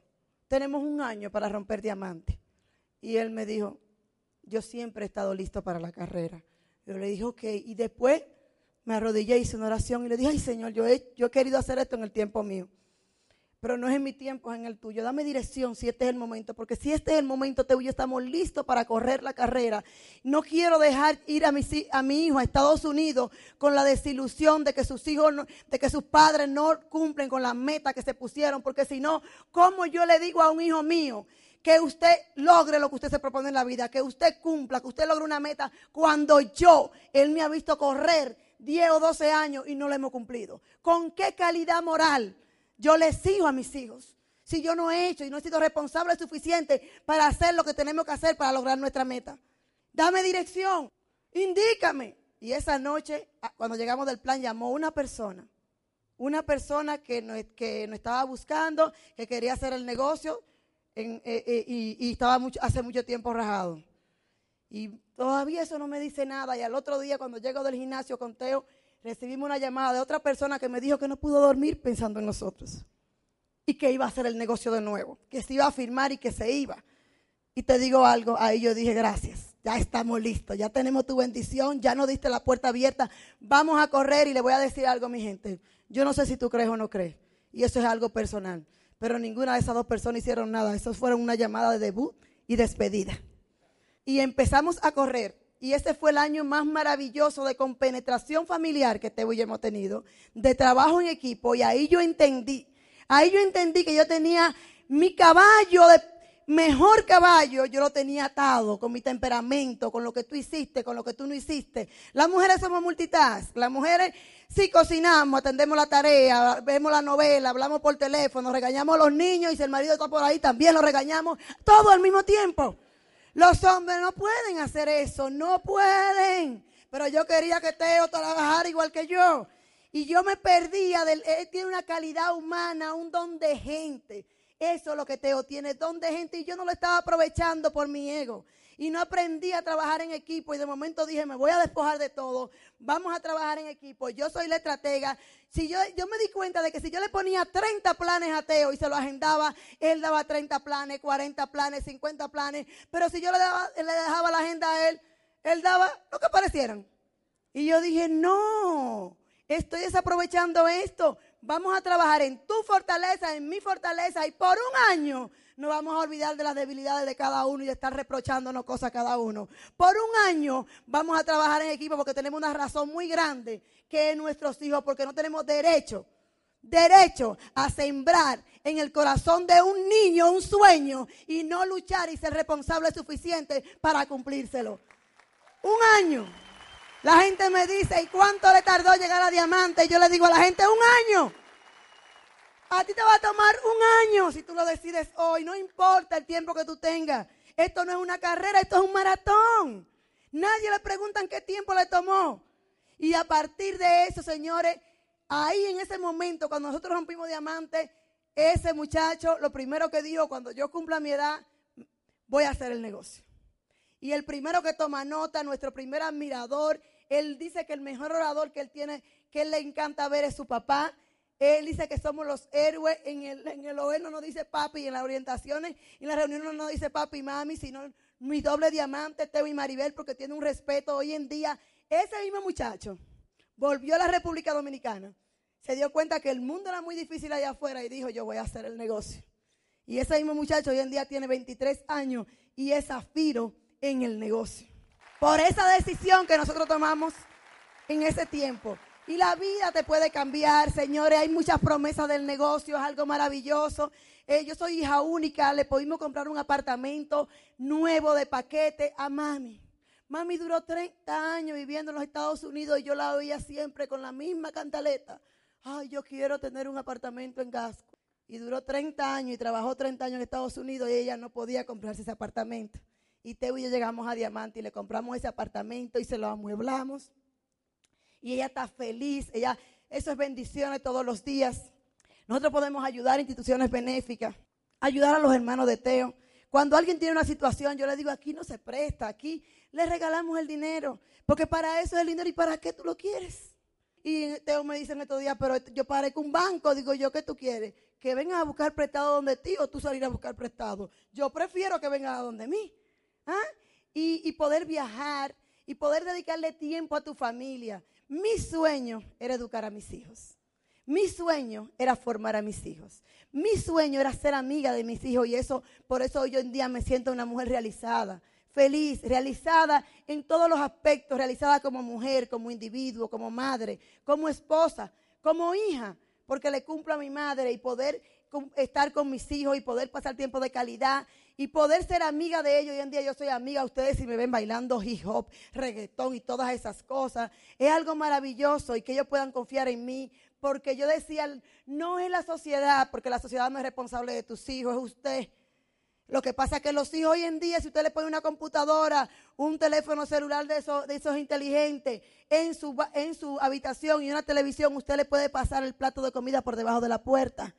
Tenemos un año para romper diamante. Y él me dijo, yo siempre he estado listo para la carrera. Yo le dije, ok. Y después me arrodillé, hice una oración y le dije, ay Señor, yo he, yo he querido hacer esto en el tiempo mío. pero no es en mi tiempo, es en el tuyo. Dame dirección si este es el momento, porque si este es el momento, te y estamos listos para correr la carrera. No quiero dejar ir a mi, a mi hijo a Estados Unidos con la desilusión de que sus hijos, de que sus padres no cumplen con la meta que se pusieron, porque si no, ¿cómo yo le digo a un hijo mío? Que usted logre lo que usted se propone en la vida, que usted cumpla, que usted logre una meta, cuando yo, él me ha visto correr 10 o 12 años y no lo hemos cumplido. ¿Con qué calidad moral yo le sigo a mis hijos? Si yo no he hecho y no he sido responsable suficiente para hacer lo que tenemos que hacer para lograr nuestra meta. Dame dirección, indícame. Y esa noche, cuando llegamos del plan, llamó una persona. Una persona que nos, que nos estaba buscando, que quería hacer el negocio eh, eh, y, estaba hace mucho tiempo rajado. Y todavía eso no me dice nada. Y al otro día, cuando llego del gimnasio con Teo, recibimos una llamada de otra persona que me dijo que no pudo dormir pensando en nosotros. Y que iba a hacer el negocio de nuevo. Que se iba a firmar y que se iba. Y te digo algo, ahí yo dije gracias. Ya estamos listos, ya tenemos tu bendición, ya nos diste la puerta abierta. Vamos a correr y le voy a decir algo, mi gente. Yo no sé si tú crees o no crees. Y eso es algo personal. Pero ninguna de esas dos personas hicieron nada. Eso fueron una llamada de debut y despedida y empezamos a correr. Y ese fue el año más maravilloso de compenetración familiar que Teo y hemos tenido, de trabajo en equipo. Y ahí yo entendí, ahí yo entendí que yo tenía mi caballo de mejor caballo, yo lo tenía atado con mi temperamento, con lo que tú hiciste, con lo que tú no hiciste. Las mujeres somos multitask. Las mujeres sí cocinamos, atendemos la tarea, vemos la novela, hablamos por teléfono, regañamos a los niños y si el marido está por ahí también lo regañamos, todo al mismo tiempo. Los hombres no pueden hacer eso, no pueden. Pero yo quería que Teo trabajara igual que yo. Y yo me perdía del, él tiene una calidad humana, un don de gente. Eso es lo que Teo tiene, don de gente. Y yo no lo estaba aprovechando por mi ego y no aprendí a trabajar en equipo y de momento dije, me voy a despojar de todo, vamos a trabajar en equipo, yo soy la estratega. Si yo, yo me di cuenta de que si yo le ponía 30 planes a Teo y se lo agendaba, él daba 30 planes, 40 planes, 50 planes, pero si yo le, daba, le dejaba la agenda a él, él daba lo que parecieran. Y yo dije, no, estoy desaprovechando esto. Vamos a trabajar en tu fortaleza, en mi fortaleza y por un año no vamos a olvidar de las debilidades de cada uno y de estar reprochándonos cosas a cada uno. Por un año vamos a trabajar en equipo porque tenemos una razón muy grande que es nuestros hijos, porque no tenemos derecho, derecho a sembrar en el corazón de un niño un sueño y no luchar y ser responsable suficiente para cumplírselo. Un año. La gente me dice, ¿y cuánto le tardó llegar a diamante? Yo le digo a la gente, un año. A ti te va a tomar un año si tú lo decides hoy. No importa el tiempo que tú tengas. Esto no es una carrera, esto es un maratón. Nadie le pregunta en qué tiempo le tomó. Y a partir de eso, señores, ahí en ese momento, cuando nosotros rompimos diamante, ese muchacho, lo primero que dijo, cuando yo cumpla mi edad, voy a hacer el negocio. Y el primero que toma nota, nuestro primer admirador, él dice que el mejor orador que él tiene, que él le encanta ver es su papá. Él dice que somos los héroes. En el, en el no nos dice papi, en las orientaciones, en las reuniones no nos dice papi y mami, sino mi doble diamante, Teo y Maribel, porque tiene un respeto hoy en día. Ese mismo muchacho volvió a la República Dominicana. Se dio cuenta que el mundo era muy difícil allá afuera y dijo, yo voy a hacer el negocio. Y ese mismo muchacho hoy en día tiene 23 años y es afiro en el negocio. Por esa decisión que nosotros tomamos en ese tiempo. Y la vida te puede cambiar, señores. Hay muchas promesas del negocio, es algo maravilloso. Eh, yo soy hija única, le pudimos comprar un apartamento nuevo de paquete a mami. Mami duró 30 años viviendo en los Estados Unidos y yo la oía siempre con la misma cantaleta. Ay, yo quiero tener un apartamento en Gasco. Y duró 30 años y trabajó 30 años en Estados Unidos y ella no podía comprarse ese apartamento. Y Teo y yo llegamos a Diamante y le compramos ese apartamento y se lo amueblamos y ella está feliz. Ella, eso es bendiciones todos los días. Nosotros podemos ayudar a instituciones benéficas, ayudar a los hermanos de Teo. Cuando alguien tiene una situación, yo le digo, aquí no se presta, aquí le regalamos el dinero, porque para eso es el dinero y para qué tú lo quieres. Y Teo me dice en estos días, pero yo parezco un banco, digo yo, ¿qué tú quieres? Que vengan a buscar prestado donde ti o tú salir a buscar prestado. Yo prefiero que vengan a donde mí. ¿Ah? Y, y poder viajar y poder dedicarle tiempo a tu familia. Mi sueño era educar a mis hijos. Mi sueño era formar a mis hijos. Mi sueño era ser amiga de mis hijos y eso, por eso hoy en día me siento una mujer realizada, feliz, realizada en todos los aspectos, realizada como mujer, como individuo, como madre, como esposa, como hija, porque le cumplo a mi madre y poder estar con mis hijos y poder pasar tiempo de calidad y poder ser amiga de ellos. Hoy en día yo soy amiga de ustedes y me ven bailando hip hop, reggaetón y todas esas cosas. Es algo maravilloso y que ellos puedan confiar en mí. Porque yo decía, no es la sociedad, porque la sociedad no es responsable de tus hijos, es usted. Lo que pasa es que los hijos hoy en día, si usted le pone una computadora, un teléfono celular de esos, de esos inteligentes en su, en su habitación y una televisión, usted le puede pasar el plato de comida por debajo de la puerta.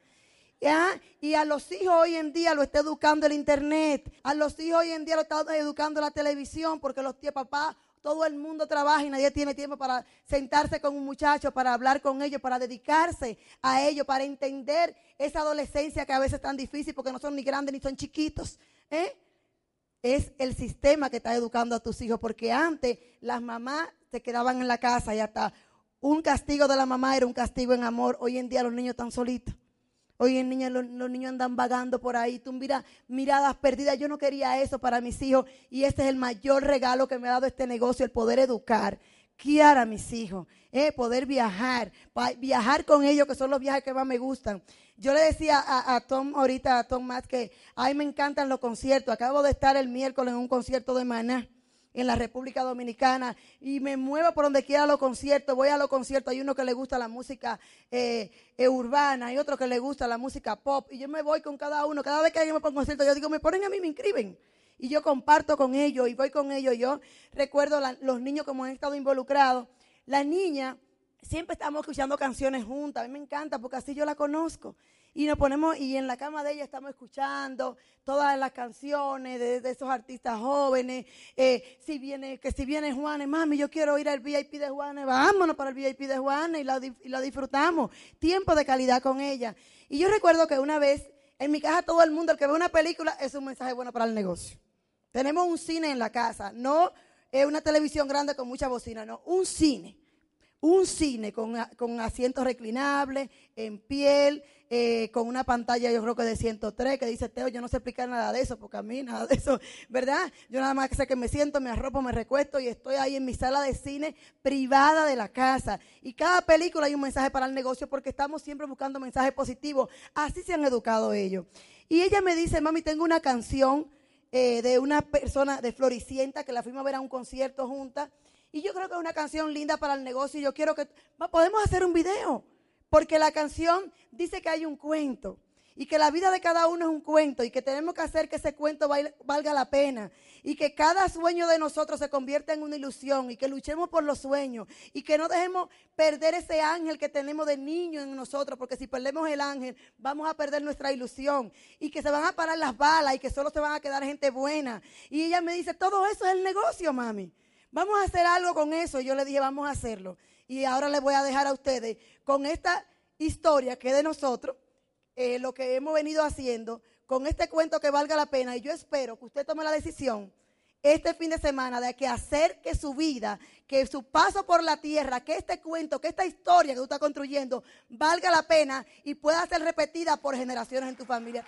Y a los hijos hoy en día lo está educando el internet. A los hijos hoy en día lo está educando la televisión porque los tíos, papá, todo el mundo trabaja y nadie tiene tiempo para sentarse con un muchacho, para hablar con ellos, para dedicarse a ellos, para entender esa adolescencia que a veces es tan difícil porque no son ni grandes ni son chiquitos. ¿eh? Es el sistema que está educando a tus hijos porque antes las mamás se quedaban en la casa y hasta un castigo de la mamá era un castigo en amor. Hoy en día los niños están solitos. Hoy en niña, los, niños andan vagando por ahí. Tú mira, miradas perdidas. Yo no quería eso para mis hijos. Y este es el mayor regalo que me ha dado este negocio, el poder educar, guiar a mis hijos, eh, poder viajar, viajar con ellos, que son los viajes que más me gustan. Yo le decía a, a Tom ahorita, a Tom más que a mí me encantan los conciertos. Acabo de estar el miércoles en un concierto de Maná en la República Dominicana. Y me muevo por donde quiera a los conciertos, voy a los conciertos, hay uno que le gusta la música eh, eh, urbana, hay otro que le gusta la música pop. Y yo me voy con cada uno, cada vez que alguien me pone un concierto yo digo, me ponen a mí, me inscriben y yo comparto con ellos y voy con ellos, yo recuerdo los niños como han estado involucrados, la niña siempre estamos escuchando canciones juntas, a mí me encanta porque así yo la conozco y nos ponemos, y en la cama de ella estamos escuchando todas las canciones de, esos artistas jóvenes. Eh, si viene, que si viene Juanes, mami, yo quiero ir al VIP de Juanes, vámonos para el VIP de Juanes y lo, y lo disfrutamos. Tiempo de calidad con ella. Y yo recuerdo que una vez, en mi casa todo el mundo, el que ve una película, es un mensaje bueno para el negocio. Tenemos un cine en la casa, no una televisión grande con mucha bocina, no, un cine un cine con, con asientos reclinables, en piel, eh, con una pantalla yo creo que de 103 que dice Teo, yo no sé explicar nada de eso, porque a mí nada de eso, ¿verdad? Yo nada más sé que me siento, me arropo, me recuesto y estoy ahí en mi sala de cine privada de la casa. Y cada película hay un mensaje para el negocio porque estamos siempre buscando mensajes positivos. Así se han educado ellos. Y ella me dice, mami, tengo una canción eh, de una persona de Floricienta que la fuimos a ver a un concierto juntas y yo creo que es una canción linda para el negocio. Y yo quiero que podemos hacer un video, porque la canción dice que hay un cuento. Y que la vida de cada uno es un cuento. Y que tenemos que hacer que ese cuento valga la pena. Y que cada sueño de nosotros se convierta en una ilusión. Y que luchemos por los sueños. Y que no dejemos perder ese ángel que tenemos de niño en nosotros, porque si perdemos el ángel vamos a perder nuestra ilusión. Y que se van a parar las balas. Y que solo se van a quedar gente buena. Y ella me dice, todo eso es el negocio, mami. Vamos a hacer algo con eso. Yo le dije, vamos a hacerlo. Y ahora les voy a dejar a ustedes con esta historia que de nosotros, eh, lo que hemos venido haciendo, con este cuento que valga la pena. Y yo espero que usted tome la decisión este fin de semana de que hacer que su vida, que su paso por la tierra, que este cuento, que esta historia que tú estás construyendo valga la pena y pueda ser repetida por generaciones en tu familia.